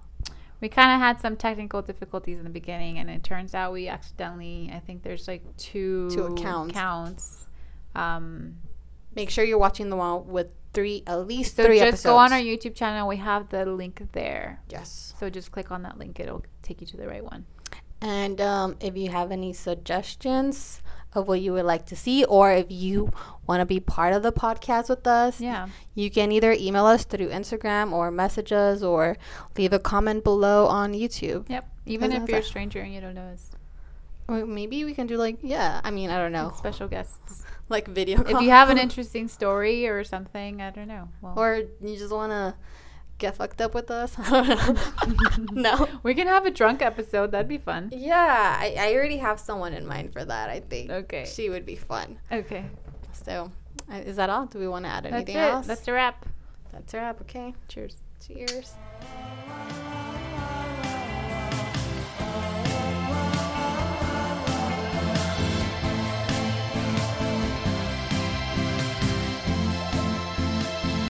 We kind of had some technical difficulties in the beginning, and it turns out we accidentally. I think there's like two
Two accounts.
Counts. Um,
Make sure you're watching the one with three, at least
so
three
just
episodes.
go on our YouTube channel. We have the link there.
Yes.
So just click on that link. It'll take you to the right one.
And um, if you have any suggestions of what you would like to see, or if you want to be part of the podcast with us,
Yeah.
you can either email us through Instagram or message us or leave a comment below on YouTube.
Yep. Even if you're a stranger and you don't know us,
Or maybe we can do like, yeah, I mean, I don't know,
special guests.
like video
If you have an interesting story or something, I don't know. Well,
or you just want to get fucked up with us. no.
we can have a drunk episode. That'd be fun.
Yeah, I, I already have someone in mind for that, I think.
Okay.
She would be fun.
Okay.
So, uh, is that all? Do we want to add
That's
anything
it.
else?
That's a wrap.
That's a wrap. Okay.
Cheers.
Cheers.